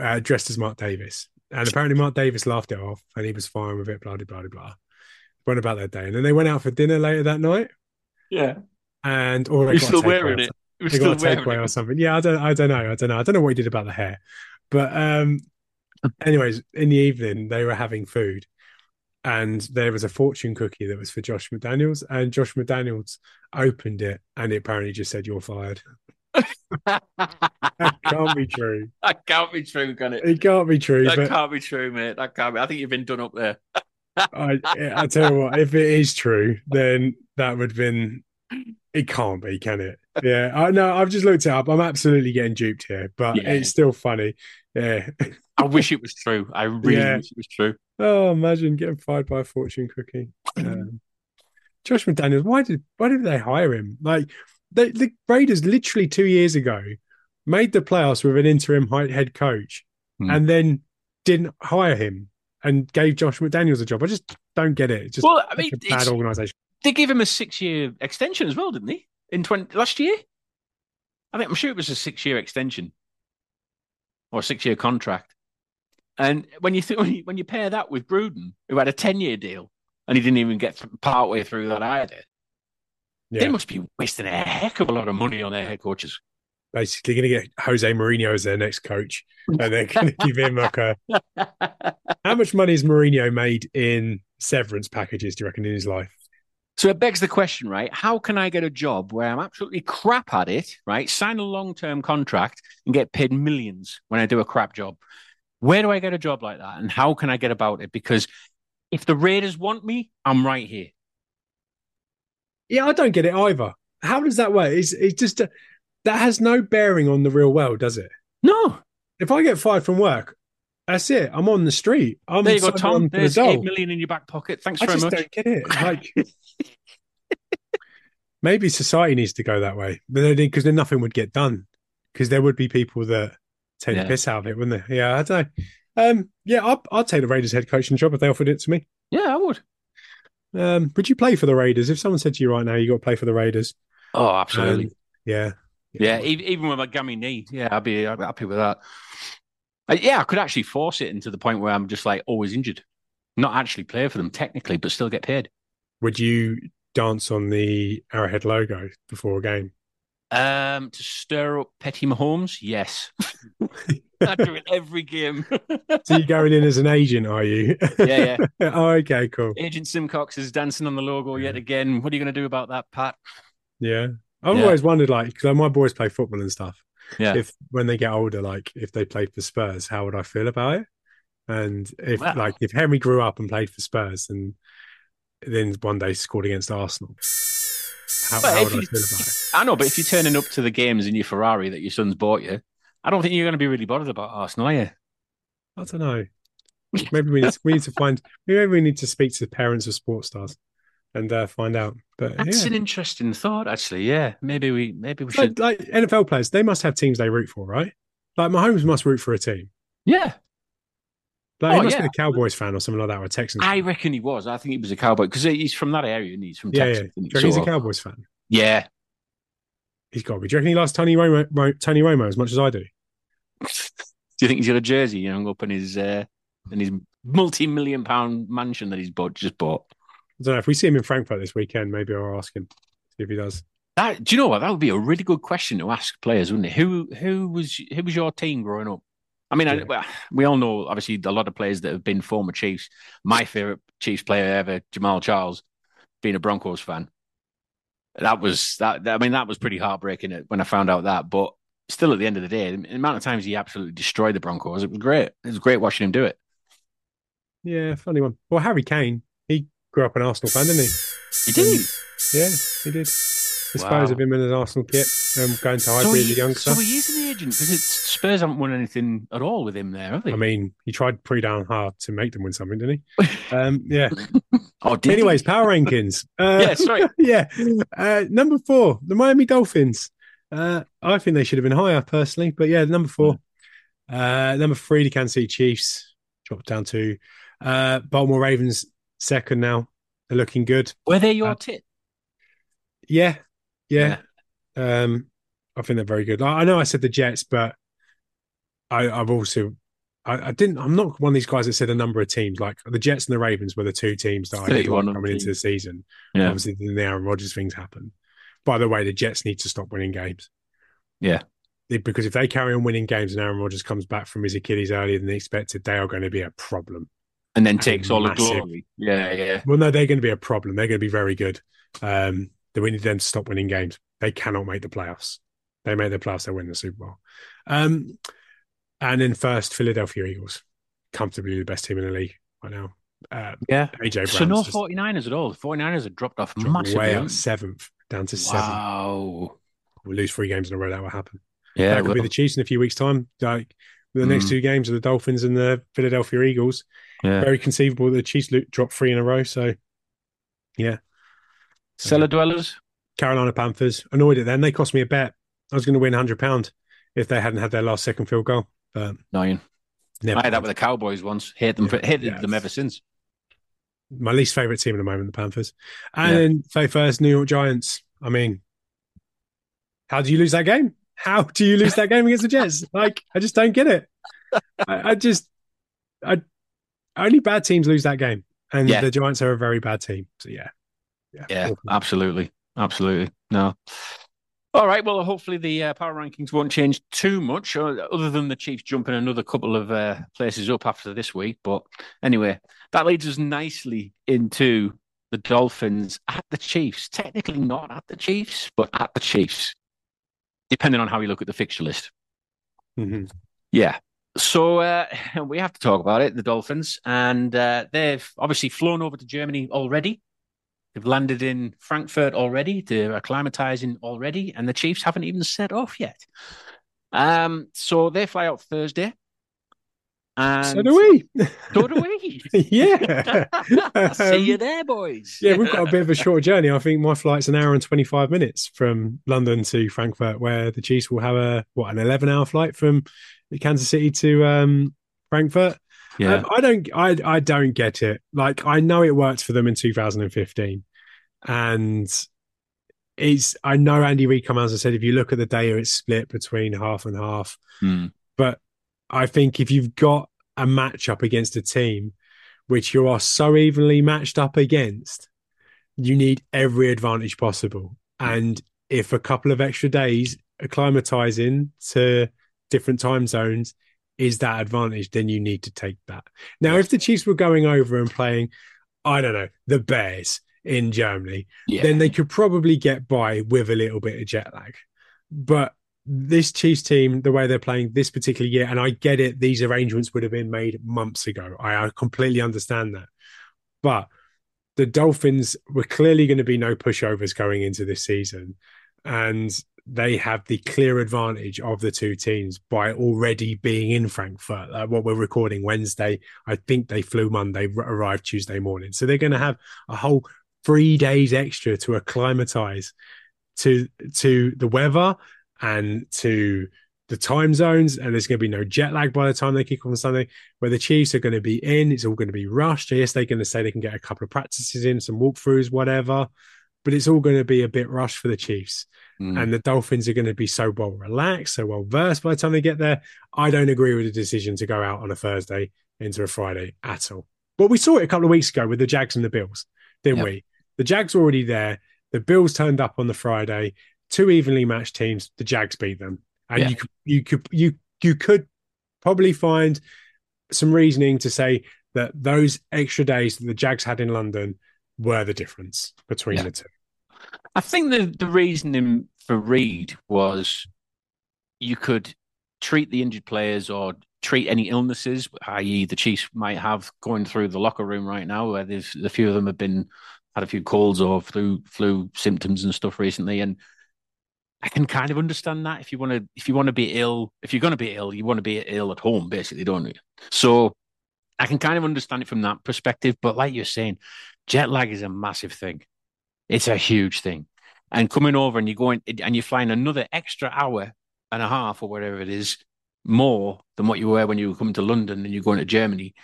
uh, dressed as Mark Davis, and apparently Mark Davis laughed it off, and he was fine with it. Blah blah blah blah. Went about their day, and then they went out for dinner later that night, Yeah. and or they He's still wearing it. He was they still got a takeaway or something. Yeah, I don't, I don't know, I don't know, I don't know what he did about the hair, but um, anyways, in the evening they were having food, and there was a fortune cookie that was for Josh McDaniels, and Josh McDaniels opened it, and it apparently just said "You're fired." That can't be true. That can't be true, can it? It can't be true. That can't be true, mate. That can't be. I think you've been done up there. I, I tell you what, if it is true, then that would have been. It can't be, can it? Yeah, I know. I've just looked it up. I'm absolutely getting duped here, but Yeah. it's still funny. Yeah. I wish it was true. I really Yeah. wish it was true. Oh, imagine getting fired by a fortune cookie. Um, Josh McDaniels, why did why did they hire him? Like they, the Raiders literally two years ago made the playoffs with an interim head coach, Hmm. and then didn't hire him and gave Josh McDaniels a job. I just don't get it. It's just Well, I mean, a bad organization. they gave him a six-year extension as well, didn't they? In twenty last year, I think I'm sure it was a six-year extension or a six-year contract. And when you th- when you, when you pair that with Gruden, who had a ten-year deal and he didn't even get th- part way through that either, Yeah, they must be wasting a heck of a lot of money on their head coaches. basically going to get Jose Mourinho as their next coach, and they're going to give him like a. How much money has Mourinho made in severance packages? Do you reckon in his life? So it begs the question, right? How can I get a job where I'm absolutely crap at it, right? Sign a long term contract and get paid millions when I do a crap job. Where do I get a job like that? And how can I get about it? Because if the Raiders want me, I'm right here. Yeah, I don't get it either. How does that work? It's, it's just that has no bearing on the real world, does it? No. If I get fired from work, that's it. I'm on the street. I'm There you go, Tom. the There's dole. eight million in your back pocket. Thanks I very just much. don't get it. Like maybe society needs to go that way, but then because then nothing would get done because there would be people that take Yeah. the piss out of it, wouldn't there? Yeah, I don't know. Um, yeah, I'd, I'd take the Raiders head coaching job if they offered it to me. Yeah, I would. Um, would you play for the Raiders if someone said to you right now you got to play for the Raiders? Oh, absolutely. Um, yeah, Yeah, e- even with my gummy knee, yeah, I'd be, I'd be happy with that. Uh, yeah, I could actually force it into the point where I'm just like always injured, not actually play for them technically, but still get paid. Would you dance on the Arrowhead logo before a game? Um, to stir up Petty Mahomes, yes, I it every game. So you're going in as an agent, are you? yeah, yeah. oh, okay, cool. Agent Simcox is dancing on the logo yet again. What are you going to do about that, Pat? Yeah. I've Yeah. always wondered, like, because my boys play football and stuff. Yeah. If when they get older, like, if they played for Spurs, how would I feel about it? And if, Wow. like, if Henry grew up and played for Spurs and then one day scored against Arsenal, how, how would I feel about it? I know, but if you're turning up to the games in your Ferrari that your son's bought you, I don't think you're going to be really bothered about Arsenal, are you? I don't know. Maybe we need to, we need to find. Maybe we need to speak to the parents of sports stars and uh, find out. But That's yeah. an interesting thought, actually. Yeah, maybe we maybe we It's should. like, like NFL players, they must have teams they root for, right? Like Mahomes must root for a team. Yeah, Like he Oh, must yeah. be a Cowboys fan or something like that, or a Texans. I fan. reckon he was. I think he was a cowboy because he's from that area. And he's from yeah, yeah. Texas. He? he's a Cowboys fan? yeah. He's got to be. Do you reckon he likes Tony Romo, Ro, Tony Romo as much as I do? Do you think he's got a jersey hung up in his uh, in his multi-million pound mansion that he's bought just bought? I don't know. If we see him in Frankfurt this weekend, maybe I'll ask him see if he does. That, do you know what? That would be a really good question to ask players, wouldn't it? Who who was who was your team growing up? I mean, I, Yeah. well, we all know obviously a lot of players that have been former Chiefs. My favorite Chiefs player ever, Jamaal Charles, being a Broncos fan. That was that. I mean, that was pretty heartbreaking when I found out that. But still, at the end of the day, the amount of times he absolutely destroyed the Broncos, it was great. It was great watching him do it. Yeah, funny one. Well, Harry Kane, he grew up an Arsenal fan, didn't he? He did. Yeah, he did. Dispose Wow. of him in an Arsenal kit, um, going to So Highbury as a youngster. so he is an agent because Spurs haven't won anything at all with him there, have they? I mean, he tried pretty down hard to make them win something, didn't he? Um, yeah. oh, did he? Anyways, power rankings. Uh, yeah, sorry. yeah. Uh, number four, the Miami Dolphins. Uh, I think they should have been higher personally, but yeah, number four. Uh, number three, the Kansas City Chiefs dropped down to uh, Baltimore Ravens second now. They're looking good. Were they your Uh, tit? Yeah, yeah. Um, I think they're very good. I, I know I said the Jets, but I, I've also I, I didn't. I'm not one of these guys that said a number of teams. Like the Jets and the Ravens were the two teams that I did 31 like coming the into the season. Yeah. Obviously, then the Aaron Rodgers things happen. By the way, the Jets need to stop winning games. Yeah. Because if they carry on winning games and Aaron Rodgers comes back from his Achilles earlier than expected, they are going to be a problem. and then takes all the glory. Yeah, yeah. Well, no, they're going to be a problem. They're going to be very good. Um, that we need them to stop winning games. They cannot make the playoffs. They make the playoffs, they win the Super Bowl. Um, and then first, Philadelphia Eagles, comfortably the best team in the league right now. Uh, Yeah. AJ Brown's So no just 49ers at all. The 49ers have dropped off dropped massively. way haven't out seventh down to they? seven. Wow. We'll lose three games in a row. That will happen. Yeah, that could be the Chiefs in a few weeks' time. Like the next Mm. two games are the Dolphins and the Philadelphia Eagles. yeah. Very conceivable that the Chiefs lo- drop three in a row. So, yeah. Cellar dwellers. Carolina Panthers annoyed at them. They cost me a bet. I was going to win hundred pound if they hadn't had their last second field goal. But Nine. never. I had that with the Cowboys once. Hate them. Yeah, hated yeah, them ever since. My least favorite team at the moment, the Panthers. And Yeah. then play first, New York Giants. I mean, how do you lose that game? How do you lose that game against the Jets? Like, I just don't get it. I, I just, I only bad teams lose that game, and Yeah. the Giants are a very bad team. So yeah, Yeah, absolutely, absolutely. No. All right. Well, hopefully the uh, power rankings won't change too much, uh, other than the Chiefs jumping another couple of uh, places up after this week. But anyway, that leads us nicely into the Dolphins at the Chiefs. Technically not at the Chiefs, but at the Chiefs, depending on how you look at the fixture list. Mhm. Yeah. So uh, we have to talk about it, the Dolphins, and uh, they've obviously flown over to Germany already. They've landed in Frankfurt already. They're acclimatizing already, and the Chiefs haven't even set off yet. Um, so they fly out Thursday. And so do we. So do we. yeah. See you Um, there, boys. Yeah, we've got a bit of a short journey. I think my flight's an hour and 25 minutes from London to Frankfurt, where the Chiefs will have a, what, an 11 hour flight from Kansas City to um, Frankfurt. Yeah. Um, I don't, I, I don't get it. Like, I know it worked for them in 2015. And it's, I know Andy Reid come out and said, if you look at the data, it's split between half and half. Hmm. But I think if you've got a matchup against a team which you are so evenly matched up against, you need every advantage possible. And if a couple of extra days acclimatizing to different time zones is that advantage, then you need to take that. Now, if the Chiefs were going over and playing, I don't know, the Bears in Germany, yeah. then they could probably get by with a little bit of jet lag. But this Chiefs team, the way they're playing this particular year, and I get it, these arrangements would have been made months ago. I, I completely understand that. But the Dolphins were clearly going to be no pushovers going into this season. And they have the clear advantage of the two teams by already being in Frankfurt. What we're recording Wednesday, I think they flew Monday, arrived Tuesday morning. So they're going to have a whole three days extra to acclimatize to to the weather and to the time zones, and there's going to be no jet lag by the time they kick off on Sunday. Where the Chiefs are going to be in, it's all going to be rushed. Yes, they're going to say they can get a couple of practices in, some walkthroughs, whatever, but it's all going to be a bit rushed for the Chiefs. Mm. And the Dolphins are going to be so well relaxed, so well versed by the time they get there. I don't agree with the decision to go out on a Thursday into a Friday at all. But we saw it a couple of weeks ago with the Jags and the Bills, didn't Yep. we? The Jags were already there. The Bills turned up on the Friday. Two evenly matched teams. The Jags beat them, and Yeah. you could you could you you could probably find some reasoning to say that those extra days that the Jags had in London were the difference between Yeah. the two. I think the the reasoning for Reid was you could treat the injured players or treat any illnesses, i.e., the Chiefs might have going through the locker room right now, where there's a few of them have been had a few colds or flu flu symptoms and stuff recently, and I can kind of understand that if you want to if you want to be ill, if you're going to be ill, you want to be ill at home, basically, don't you? So I can kind of understand it from that perspective, but like you're saying, jet lag is a massive thing. It's a huge thing. And coming over and you're going and you're flying another extra hour and a half or whatever it is more than what you were when you were coming to London and you're going to Germany.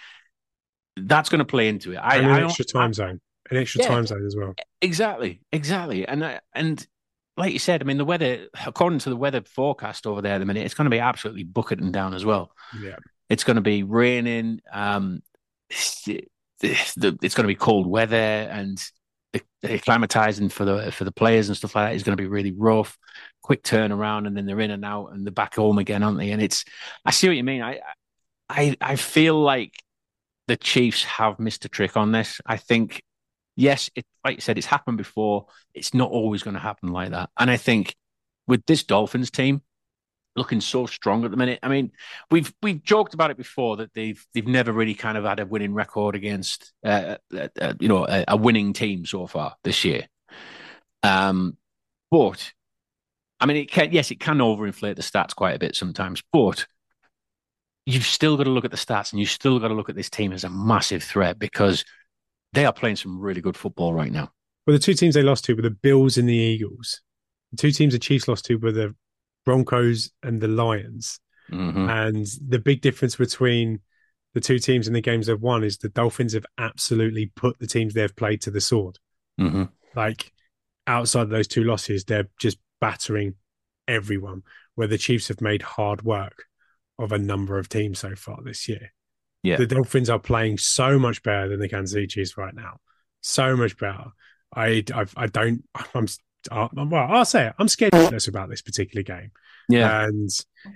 That's going to play into it. I, and an don't- extra time I- zone, an extra Yeah. time zone as well. Exactly, exactly, and and like you said, I mean, the weather, according to the weather forecast over there at the minute, it's going to be absolutely bucketing down as well. Yeah. It's going to be raining. Um, it's, it's going to be cold weather, and acclimatizing for the for the players and stuff like that is going to be really rough. Quick turnaround, and then they're in and out, and they're back home again, aren't they? And it's, I see what you mean. I I I feel like the Chiefs have missed a trick on this. I think, yes, it, like you said, it's happened before. It's not always going to happen like that. And I think with this Dolphins team looking so strong at the minute, I mean, we've we've joked about it before that they've they've never really kind of had a winning record against, uh, uh, uh, you know, a, a, winning team so far this year. Um, but I mean, it can yes, it can overinflate the stats quite a bit sometimes, but you've still got to look at the stats and you've still got to look at this team as a massive threat because they are playing some really good football right now. Well, the two teams they lost to were the Bills and the Eagles. The two teams the Chiefs lost to were the Broncos and the Lions. Mm-hmm. And the big difference between the two teams in the games they've won is the Dolphins have absolutely put the teams they've played to the sword. Mm-hmm. Like outside of those two losses, they're just battering everyone. Where the Chiefs have made hard work of a number of teams so far this year. Yeah. The Dolphins are playing so much better than the Kansas City Chiefs right now. So much better. I, I, I don't, I'm, uh, well, I'll say it. I'm scared about this particular game. Yeah. And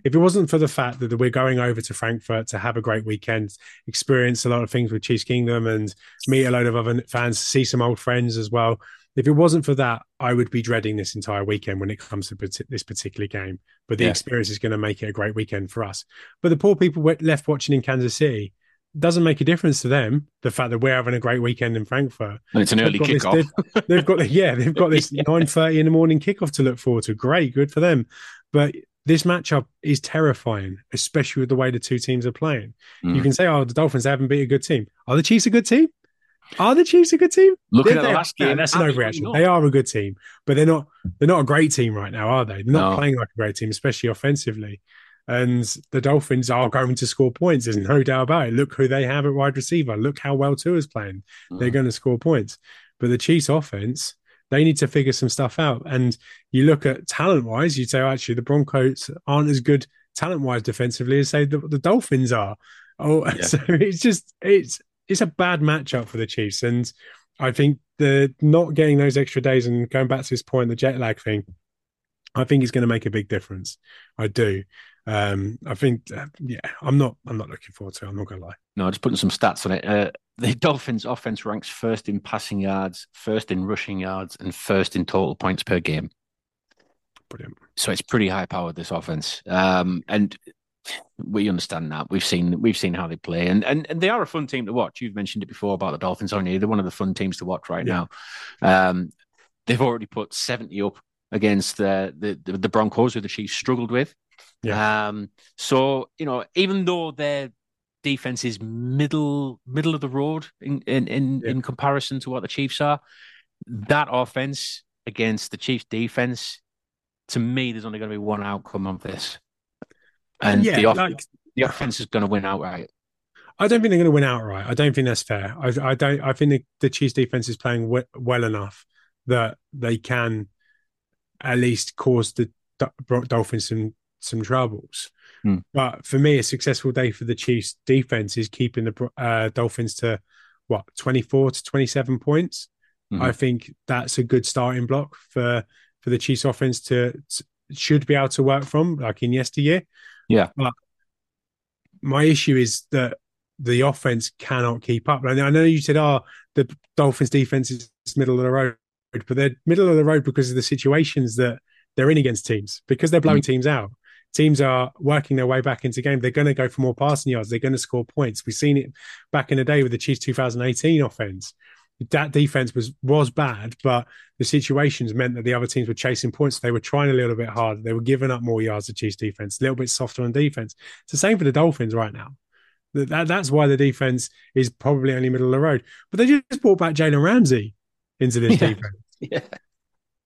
if it wasn't for the fact that we're going over to Frankfurt to have a great weekend, experience a lot of things with Chiefs Kingdom and meet a load of other fans, see some old friends as well, if it wasn't for that, I would be dreading this entire weekend when it comes to this particular game. But the yeah. experience is going to make it a great weekend for us. But the poor people left watching in Kansas City doesn't make a difference to them. The fact that we're having a great weekend in Frankfurt. And it's an early kickoff. This, they've, they've, got yeah, they've got this yeah. nine thirty in the morning kickoff to look forward to. Great, good for them. But this matchup is terrifying, especially with the way the two teams are playing. Mm. You can say, "Oh, the Dolphins haven't beat a good team." Are the Chiefs a good team? Are the Chiefs a good team? Looking at the last game, that's an overreaction. Not. They are a good team, but they're not. They're not a great team right now, are they? They're not no. playing like a great team, especially offensively. And the Dolphins are going to score points. There's no doubt about it. Look who they have at wide receiver. Look how well Tua's playing. Mm. They're going to score points. But the Chiefs' offense, they need to figure some stuff out. And you look at talent wise, you say, oh, actually, the Broncos aren't as good talent wise defensively as say the, the Dolphins are. Oh, yeah. so it's just it's it's a bad matchup for the Chiefs, and I think the not getting those extra days and going back to this point, the jet lag thing, I think is going to make a big difference. I do. Um, I think, uh, yeah, I'm not. I'm not looking forward to. it. I'm not going to lie. No, just putting some stats on it. Uh, the Dolphins' offense ranks first in passing yards, first in rushing yards, and first in total points per game. Brilliant. So it's pretty high powered this offense. Um, and we understand that. We've seen we've seen how they play, and, and and they are a fun team to watch. You've mentioned it before about the Dolphins, aren't you? They're one of the fun teams to watch right yeah. now. Um, they've already put seventy up against the the, the Broncos, who the Chiefs struggled with. Yeah. Um, so you know, even though their defense is middle middle of the road in in in, yeah. in comparison to what the Chiefs are, that offense against the Chiefs defense, to me, there's only going to be one outcome of this and yeah, the, off- like, the offense is going to win outright. I don't think they're going to win outright. I don't think that's fair. I, I don't. I think the, the Chiefs defense is playing w- well enough that they can at least cause the Dolphins some some troubles. Hmm. But for me, a successful day for the Chiefs defense is keeping the uh, Dolphins to what twenty four to twenty seven points. Mm-hmm. I think that's a good starting block for for the Chiefs offense to, to should be able to work from, like in yesteryear. Yeah. But my issue is that the offense cannot keep up. And I know you said, oh, the Dolphins defense is middle of the road, but they're middle of the road because of the situations that they're in against teams, because they're blowing mm-hmm. teams out. Teams are working their way back into game. They're going to go for more passing yards. They're going to score points. We've seen it back in the day with the Chiefs 2018 offense that defense was was bad, but the situations meant that the other teams were chasing points. They were trying a little bit harder. They were giving up more yards to Chiefs defense, a little bit softer on defense. It's the same for the Dolphins right now. That, that's why the defense is probably only middle of the road. But they just brought back Jalen Ramsey into this yeah. defense. Yeah.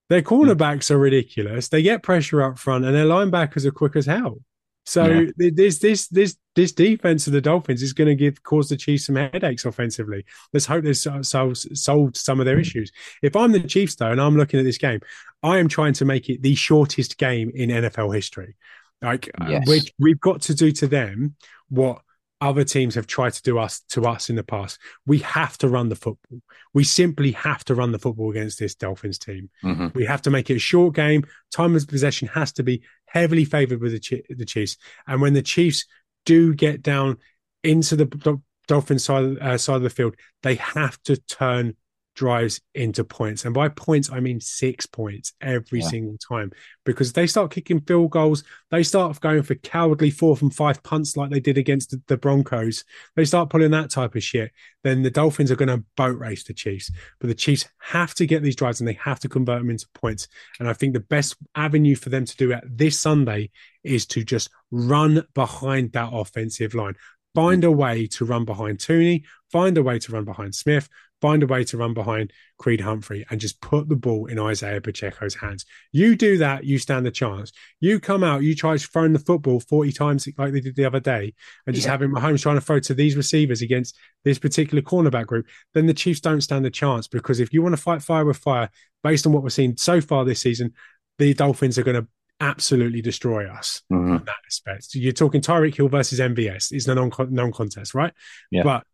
Their cornerbacks are ridiculous. They get pressure up front, and their linebackers are quick as hell. So yeah. this this this this defense of the Dolphins is going to give cause the Chiefs some headaches offensively. Let's hope they've solved, solved some of their issues. If I'm the Chiefs though, and I'm looking at this game, I am trying to make it the shortest game in NFL history. Like uh, yes. we we've got to do to them what other teams have tried to do us to us in the past. We have to run the football. We simply have to run the football against this Dolphins team. Mm-hmm. We have to make it a short game. Time of possession has to be heavily favored with the, the Chiefs. And when the Chiefs do get down into the Dolphins side, uh, side of the field, they have to turn drives into points. And by points, I mean six points every yeah. single time because they start kicking field goals. They start going for cowardly four and five punts like they did against the Broncos. They start pulling that type of shit. Then the Dolphins are going to boat race the Chiefs. But the Chiefs have to get these drives and they have to convert them into points. And I think the best avenue for them to do it this Sunday is to just run behind that offensive line. Find a way to run behind Thuney, find a way to run behind Smith, find a way to run behind Creed Humphrey and just put the ball in Isaiah Pacheco's hands. You do that, you stand the chance. You come out, you try throwing the football 40 times like they did the other day, and just yeah. having Mahomes trying to throw to these receivers against this particular cornerback group, then the Chiefs don't stand a chance because if you want to fight fire with fire, based on what we've seen so far this season, the Dolphins are going to absolutely destroy us mm-hmm. in that aspect. So you're talking Tyreek Hill versus MVS. It's a non non contest, right? Yeah. But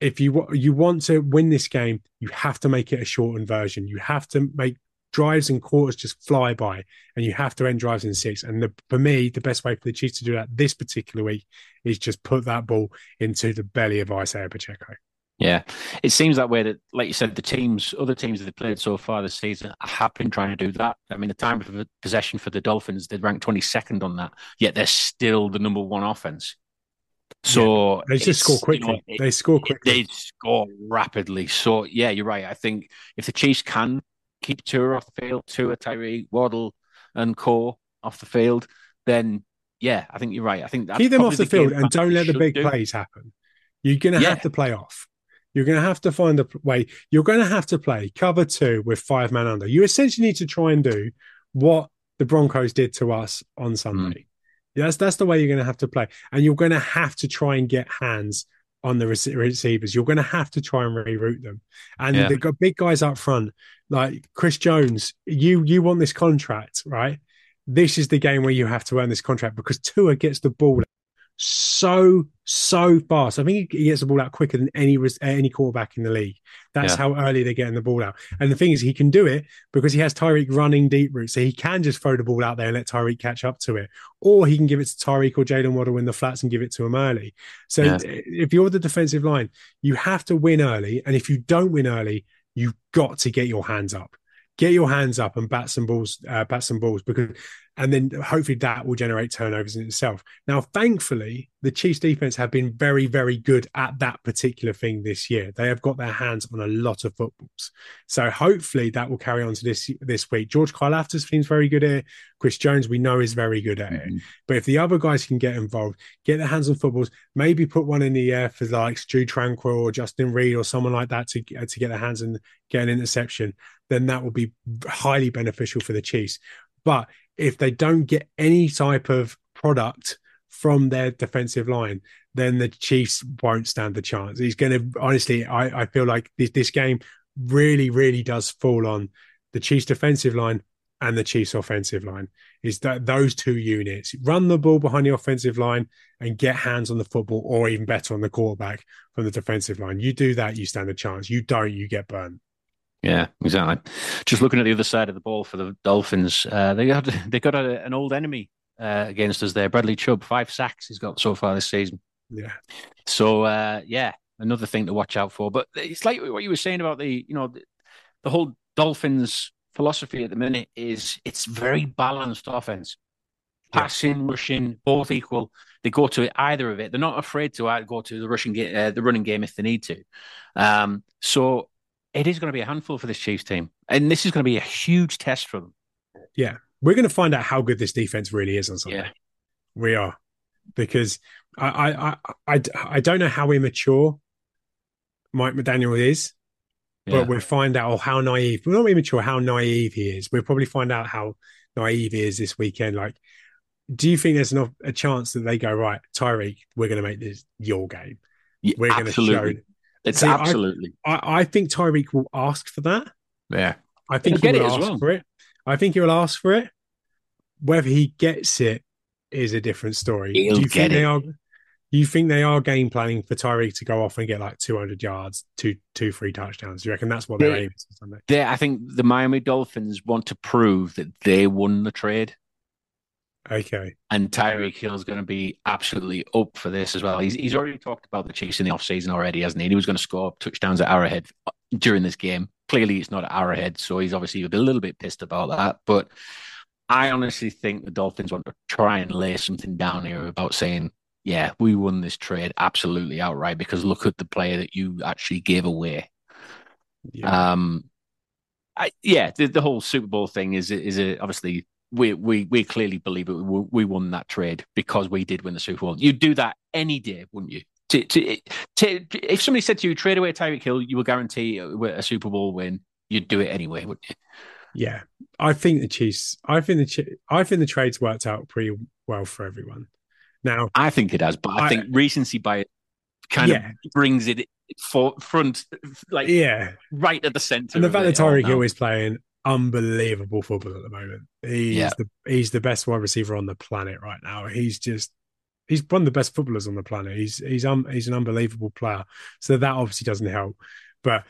if you you want to win this game, you have to make it a shortened version. You have to make drives and quarters just fly by, and you have to end drives in six. And the, for me, the best way for the Chiefs to do that this particular week is just put that ball into the belly of Isaiah Pacheco. Yeah, it seems that way. That, like you said, the teams, other teams that have played so far this season, have been trying to do that. I mean, the time of possession for the Dolphins, they ranked twenty second on that, yet they're still the number one offense. So yeah, they just score quickly. You know, they score quickly. They score rapidly. So yeah, you're right. I think if the Chiefs can keep Tua off the field, Tua, Tyree, Waddle, and Core off the field, then yeah, I think you're right. I think keep them off the, the field and don't let the big do. plays happen. You're going to yeah. have to play off. You're going to have to find a way. You're going to have to play cover two with five man under. You essentially need to try and do what the Broncos did to us on Sunday. Mm. That's that's the way you're going to have to play, and you're going to have to try and get hands on the receivers. You're going to have to try and reroute them, and yeah. they've got big guys up front like Chris Jones. You you want this contract, right? This is the game where you have to earn this contract because Tua gets the ball so so fast. I think he gets the ball out quicker than any any quarterback in the league. That's yeah. how early they're getting the ball out. And the thing is, he can do it because he has Tyreek running deep route, so he can just throw the ball out there and let Tyreek catch up to it, or he can give it to Tyreek or Jaylen Waddle in the flats and give it to him early. So yeah. if you're the defensive line, you have to win early, and if you don't win early, you've got to get your hands up get your hands up and bat some balls, uh, bat some balls because and then hopefully that will generate turnovers in itself. Now, thankfully, the Chiefs defense have been very, very good at that particular thing this year. They have got their hands on a lot of footballs. So hopefully that will carry on to this this week. George Karlaftis seems very good at it. Chris Jones, we know, is very good at mm-hmm. it. But if the other guys can get involved, get their hands on footballs, maybe put one in the air for like Stu Tranquil or Justin Reid or someone like that to, to get their hands and get an interception, then that will be highly beneficial for the Chiefs. But if they don't get any type of product from their defensive line, then the Chiefs won't stand the chance. He's going to, honestly, I, I feel like this, this game really, really does fall on the Chiefs defensive line and the Chiefs offensive line. Is that those two units run the ball behind the offensive line and get hands on the football, or even better on the quarterback from the defensive line? You do that, you stand a chance. You don't, you get burned. Yeah, exactly. Just looking at the other side of the ball for the Dolphins, uh, they got they got a, an old enemy uh, against us there. Bradley Chubb, five sacks he's got so far this season. Yeah. So uh, yeah, another thing to watch out for. But it's like what you were saying about the you know the, the whole Dolphins philosophy at the minute is it's very balanced offense. Passing, rushing, both equal. They go to either of it. They're not afraid to go to the rushing, uh, the running game if they need to. Um, so it is going to be a handful for this Chiefs team, and this is going to be a huge test for them. Yeah, we're going to find out how good this defense really is on Sunday. Yeah, we are because I I I I don't know how immature Mike McDaniel is, but yeah. we'll find out how naive. We're not immature, how naive he is. We'll probably find out how naive he is this weekend. Like, do you think there's enough a chance that they go right, Tyreek? We're going to make this your game. Yeah, we're going to show it's See, absolutely. I, I, I, think Tyreek will ask for that. Yeah. I think He'll he will ask well. for it. I think he will ask for it. Whether he gets it is a different story. He'll Do you get think it. they are? You think they are game planning for Tyreek to go off and get like 200 yards, two, two, three touchdowns? Do you reckon that's what they're aiming for Sunday? They, I think the Miami Dolphins want to prove that they won the trade. Okay. And Tyreek Hill's going to be absolutely up for this as well. He's he's already talked about the Chiefs in the offseason already, hasn't he? He was going to score touchdowns at Arrowhead during this game. Clearly, it's not at Arrowhead, so he's obviously a little bit pissed about that. But I honestly think the Dolphins want to try and lay something down here about saying, yeah, we won this trade absolutely outright because look at the player that you actually gave away. Yeah. Um, I, yeah, the, the whole Super Bowl thing is is a, obviously we we we clearly believe it. We, we won that trade because we did win the Super Bowl. You'd do that any day, wouldn't you? To, to, to, if somebody said to you, trade away Tyreek Hill, you will guarantee a Super Bowl win. You'd do it anyway, wouldn't you? Yeah, I think the Chiefs. I think the I think the trades worked out pretty well for everyone. Now, I think it has, but I, I think recency bias kind yeah. of brings it for front, like yeah, right at the center. And the fact that Tyreek Hill is playing unbelievable football at the moment. He's yeah. the he's the best wide receiver on the planet right now. He's just he's one of the best footballers on the planet. He's he's um he's an unbelievable player. So that obviously doesn't help. But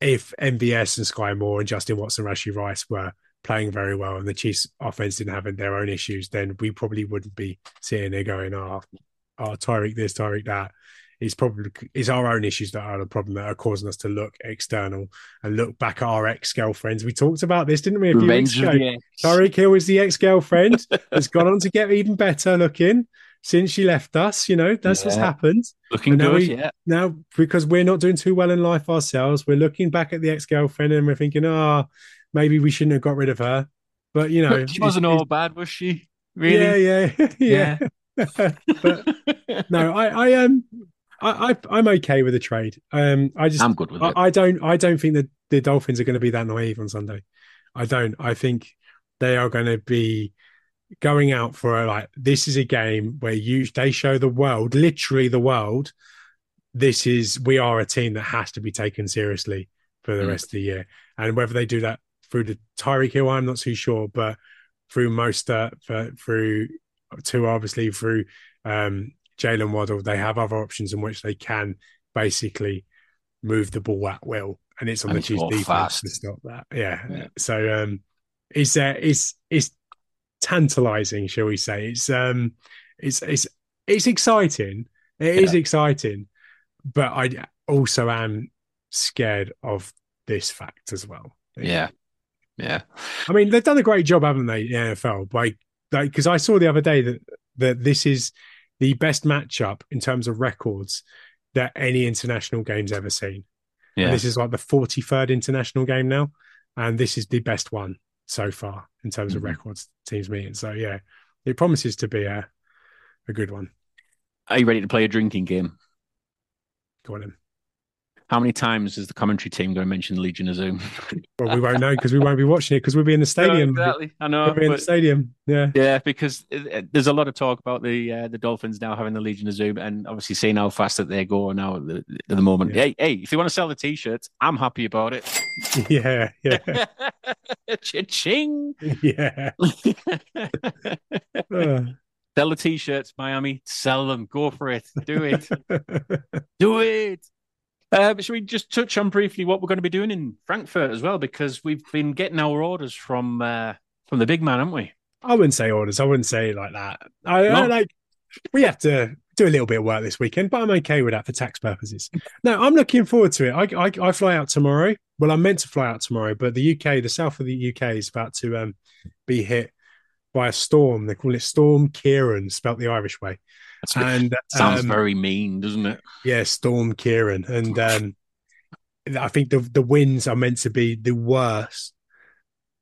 if MVS and Skyy Moore and Justin Watson, Rashee Rice were playing very well and the Chiefs offense didn't have their own issues, then we probably wouldn't be sitting there going, oh, oh Tyreek this, Tyreek that it's probably it's our own issues that are the problem that are causing us to look external and look back at our ex girlfriends. We talked about this, didn't we? A few weeks ago. Tyreek Hill is the ex girlfriend that's gone on to get even better looking since she left us. You know, that's yeah. what's happened. Looking good, we, yeah. Now, because we're not doing too well in life ourselves, we're looking back at the ex girlfriend and we're thinking, oh, maybe we shouldn't have got rid of her. But you know, she wasn't all bad, was she? Really? Yeah, yeah, yeah. yeah. but no, I, I um, I, I am okay with the trade. Um, I just I'm good with I, it. I don't I don't think that the Dolphins are going to be that naive on Sunday. I don't. I think they are going to be going out for a, like this is a game where you they show the world, literally the world. This is we are a team that has to be taken seriously for the mm. rest of the year, and whether they do that through the Tyreek Hill, I'm not too sure, but through Mostert, for, through two obviously through um, Jaylen Waddle, they have other options in which they can basically move the ball at will, and it's on and the Chiefs defense fast. to stop that. Yeah. yeah. So um, it's uh, it's it's tantalizing, shall we say? It's um, it's it's it's exciting. It yeah. is exciting, but I also am scared of this fact as well. Yeah. Yeah. I mean, they've done a great job, haven't they, the NFL? By like, because I saw the other day that that this is the best matchup in terms of records that any international game's ever seen. Yeah. And this is like the 43rd international game now. And this is the best one so far in terms mm-hmm. of records teams meeting. So yeah, it promises to be a a good one. Are you ready to play a drinking game? Go on in. How many times is the commentary team going to mention Legion of Zoom? well, we won't know because we won't be watching it because we'll be in the stadium. No, exactly, I know. We'll be in the stadium. Yeah, yeah, because there's a lot of talk about the uh, the Dolphins now having the Legion of Zoom, and obviously seeing how fast that they go now at the, at the moment. Yeah. Hey, hey, if you want to sell the t-shirts, I'm happy about it. Yeah, yeah. Cha-ching. Yeah. uh. Sell the t-shirts, Miami. Sell them. Go for it. Do it. Do it. Uh, should we just touch on briefly what we're going to be doing in Frankfurt as well? Because we've been getting our orders from uh, from the big man, haven't we? I wouldn't say orders. I wouldn't say it like that. I, no. I like we have to do a little bit of work this weekend, but I'm okay with that for tax purposes. No, I'm looking forward to it. I, I, I fly out tomorrow. Well, I'm meant to fly out tomorrow, but the UK, the south of the UK, is about to um, be hit by a storm. They call it Storm Ciarán, spelt the Irish way. And sounds um, very mean, doesn't it? Yeah, Storm Ciarán, and um, I think the the winds are meant to be the worst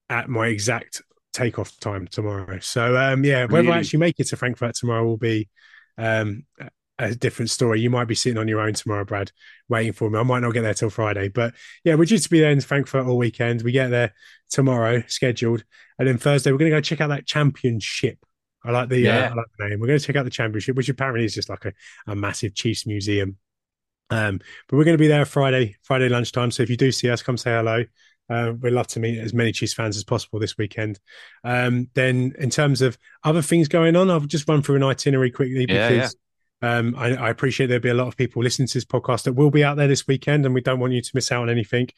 at my exact takeoff time tomorrow. So um, yeah, whether really? I actually make it to Frankfurt tomorrow will be um, a different story. You might be sitting on your own tomorrow, Brad, waiting for me. I might not get there till Friday, but yeah, we're due to be there in Frankfurt all weekend. We get there tomorrow, scheduled, and then Thursday we're going to go check out that championship I like the, uh, yeah. uh, I like the name. We're going to check out the championship, which apparently is just like a, a massive Chiefs museum. Um, but we're going to be there Friday, Friday lunchtime. So if you do see us, come say hello. Uh, we'd love to meet as many Chiefs fans as possible this weekend. Um, then, in terms of other things going on, I'll just run through an itinerary quickly because yeah, yeah. Um, I, I, appreciate there'll be a lot of people listening to this podcast that will be out there this weekend, and we don't want you to miss out on anything.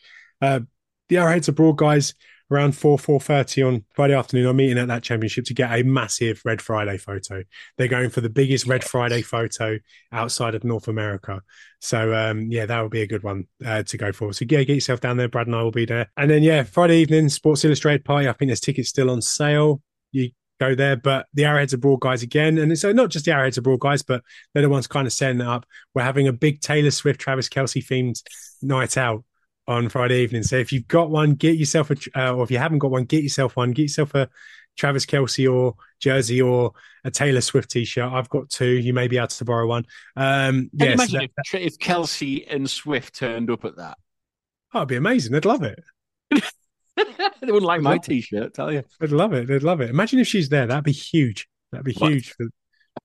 Uh, the Arrowheads Abroad guys around 4 4.30 on friday afternoon. I'm meeting at that championship to get a massive red friday photo. They're going for the biggest red friday photo outside of north america. So um, yeah that would be a good one uh, to go for. So yeah get yourself down there. Brad and i will be there. And then yeah friday evening sports illustrated party. I think there's tickets still on sale. You go there. But the arrowheads abroad guys again and so not just the arrowheads abroad guys but they're the ones kind of setting it up. We're having a big taylor swift travis kelce themed night out on Friday evening. So if you've got one, get yourself a, uh, or if you haven't got one, get yourself one. Get yourself a Travis Kelce or jersey or a Taylor Swift t-shirt. I've got two. You may be able to borrow one. Um, Can you imagine that, if, if Kelce and Swift turned up at that? Oh, it'd be amazing. They'd love it. they wouldn't like my t-shirt, tell you. They'd love it. They'd love it. Imagine if she's there. That'd be huge. That'd be what? huge. For,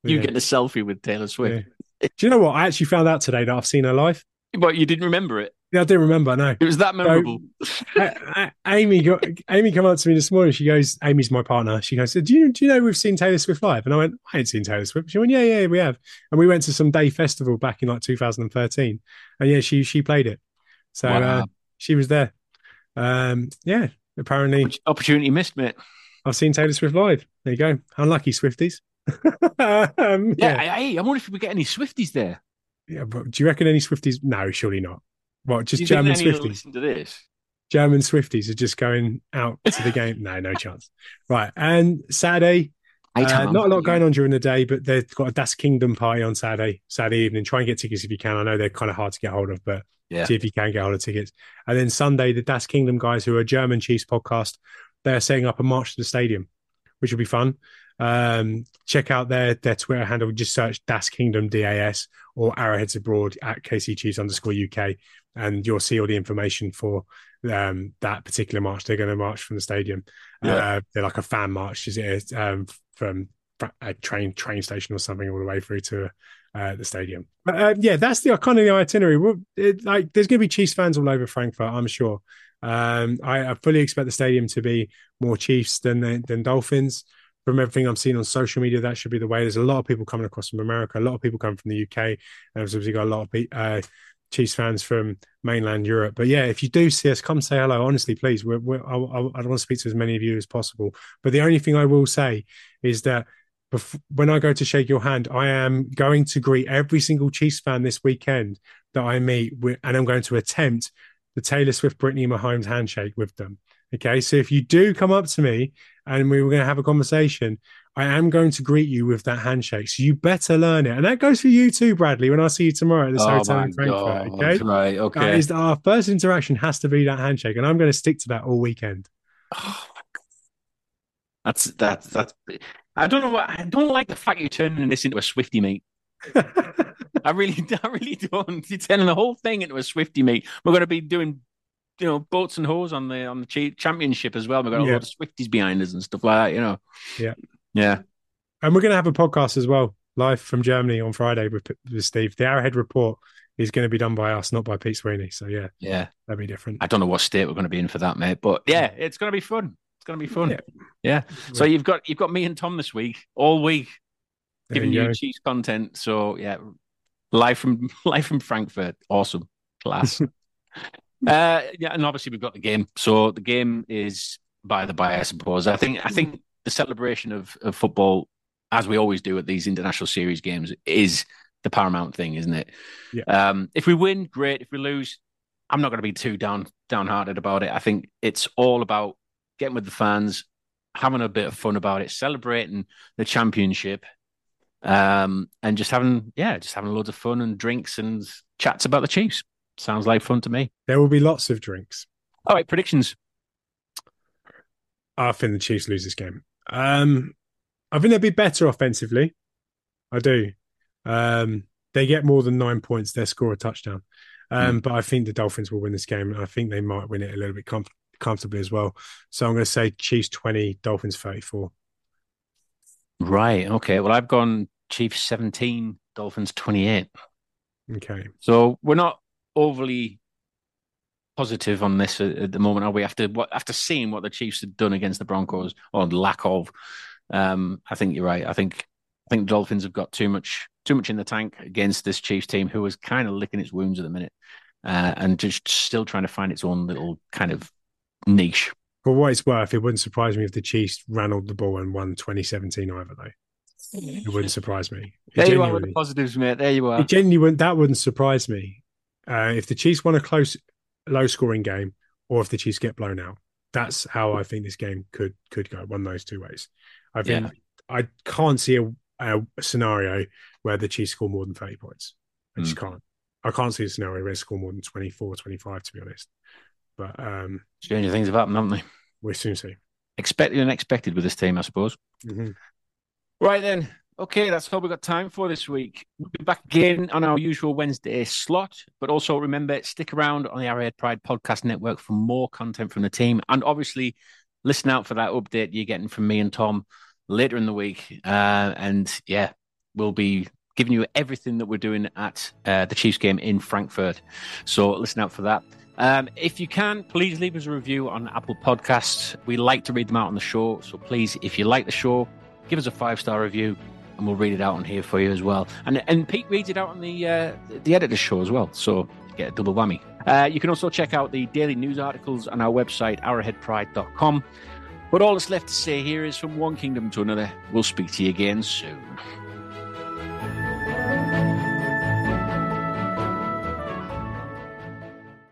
you yeah. get a selfie with Taylor Swift. Yeah. Do you know what? I actually found out today that I've seen her live. But you didn't remember it. Yeah, I do remember. No, it was that memorable. So, I, I, Amy got Amy come up to me this morning. She goes, "Amy's my partner." She goes, "Do you do you know we've seen Taylor Swift live?" And I went, "I ain't seen Taylor Swift." She went, "Yeah, yeah, we have." And we went to some day festival back in like 2013, and yeah, she she played it. So wow. uh, she was there. Um, yeah, apparently opportunity missed, mate. I've seen Taylor Swift live. There you go. Unlucky Swifties. um, yeah, yeah. I, I wonder if we get any Swifties there. Yeah, but do you reckon any Swifties? No, surely not. What, just German Swifties? Listen to this. German Swifties are just going out to the game. no, no chance. Right. And Saturday, uh, not a lot going on during the day, but they've got a Das Kingdom party on Saturday, Saturday evening. Try and get tickets if you can. I know they're kind of hard to get hold of, but yeah. see if you can get hold of tickets. And then Sunday, the Das Kingdom guys, who are a German Chiefs podcast, they're setting up a march to the stadium, which will be fun. Um, check out their their Twitter handle. Just search Das Kingdom DAS or Arrowheads Abroad at KC Chiefs underscore UK, and you'll see all the information for um, that particular march. They're going to march from the stadium. Yeah. Uh, they're like a fan march, is it? Um, from a train train station or something all the way through to uh, the stadium. But uh, yeah, that's the kind of the itinerary. It, like, there's going to be Chiefs fans all over Frankfurt, I'm sure. Um, I, I, fully expect the stadium to be more Chiefs than than Dolphins from everything I'm seeing on social media, that should be the way. There's a lot of people coming across from America, a lot of people coming from the UK, and obviously got a lot of uh, Chiefs fans from mainland Europe. But yeah, if you do see us, come say hello. Honestly, please. We're, we're, I, I, I want to speak to as many of you as possible. But the only thing I will say is that when I go to shake your hand, I am going to greet every single Chiefs fan this weekend that I meet, with, and I'm going to attempt the Taylor Swift Brittany Mahomes handshake with them. Okay, so if you do come up to me and we were going to have a conversation, I am going to greet you with that handshake. So you better learn it. And that goes for you too, Bradley, when I see you tomorrow at this oh hotel in Frankfurt. God. Okay. Right. Okay. That is our first interaction has to be that handshake. And I'm going to stick to that all weekend. Oh that's that's that's I don't know what I don't like the fact you're turning this into a Swifty mate. I really I really don't. You're turning the whole thing into a Swifty mate. We're going to be doing you know boats and hoes on the on the championship as well. We've got a yeah. lot of Swifties behind us and stuff like that. You know. Yeah. Yeah. And we're going to have a podcast as well, live from Germany on Friday with, with Steve. The Arrowhead Report is going to be done by us, not by Pete Sweeney. So yeah, yeah, that'd be different. I don't know what state we're going to be in for that, mate, but yeah, it's going to be fun. It's going to be fun. Yeah. yeah. So you've got you've got me and Tom this week, all week, giving you, you Chiefs content. So yeah, live from live from Frankfurt, awesome, class. Uh, yeah, and obviously we've got the game. So the game is by the by, I suppose. I think I think the celebration of, of football, as we always do at these international series games, is the paramount thing, isn't it? Yeah. Um, if we win, great. If we lose, I'm not going to be too down downhearted about it. I think it's all about getting with the fans, having a bit of fun about it, celebrating the championship, um, and just having yeah, just having loads of fun and drinks and chats about the Chiefs. Sounds like fun to me. There will be lots of drinks. All right, predictions. I think the Chiefs lose this game. Um, I think they'll be better offensively. I do. Um, they get more than nine points. They score a touchdown. Um, mm. But I think the Dolphins will win this game. And I think they might win it a little bit com- comfortably as well. So I'm going to say Chiefs 20, Dolphins 34. Right. Okay. Well, I've gone Chiefs 17, Dolphins 28. Okay. So we're not overly positive on this at, the moment, are we? After what after seeing what the Chiefs had done against the Broncos or lack of, um, I think you're right. I think I think the Dolphins have got too much too much in the tank against this Chiefs team, who is kind of licking its wounds at the minute, uh, and just still trying to find its own little kind of niche. For what it's worth, it wouldn't surprise me if the Chiefs ran all the ball and won 2017 either, though. It wouldn't surprise me. It There you are with the positives, mate. There you are. It genuinely that wouldn't surprise me. Uh, if the Chiefs won a close, low scoring game, or if the Chiefs get blown out, that's how I think this game could could go. One of those two ways. I think I can't see a, a scenario where the Chiefs score more than thirty points. I just Hmm. can't. I can't see a scenario where they score more than 24, 25, to be honest. But um, Stranger things have happened, haven't they? we'll soon see. Expected and unexpected with this team, I suppose. Mhm. Right then. Okay, that's all we've got time for this week. We'll be back again on our usual Wednesday slot, but also remember, stick around on the Arrowhead Pride Podcast Network for more content from the team. And obviously, listen out for that update you're getting from me and Tom later in the week. Uh, and yeah, we'll be giving you everything that we're doing at uh, the Chiefs game in Frankfurt. So listen out for that. Um, if you can, please leave us a review on Apple Podcasts. We like to read them out on the show. So please, if you like the show, give us a five star review and we'll read it out on here for you as well. And and Pete reads it out on the uh, the editor's show as well. So get a double whammy. Uh, you can also check out the daily news articles on our website, arrowheadpride.com. But all that's left to say here is from one kingdom to another, we'll speak to you again soon.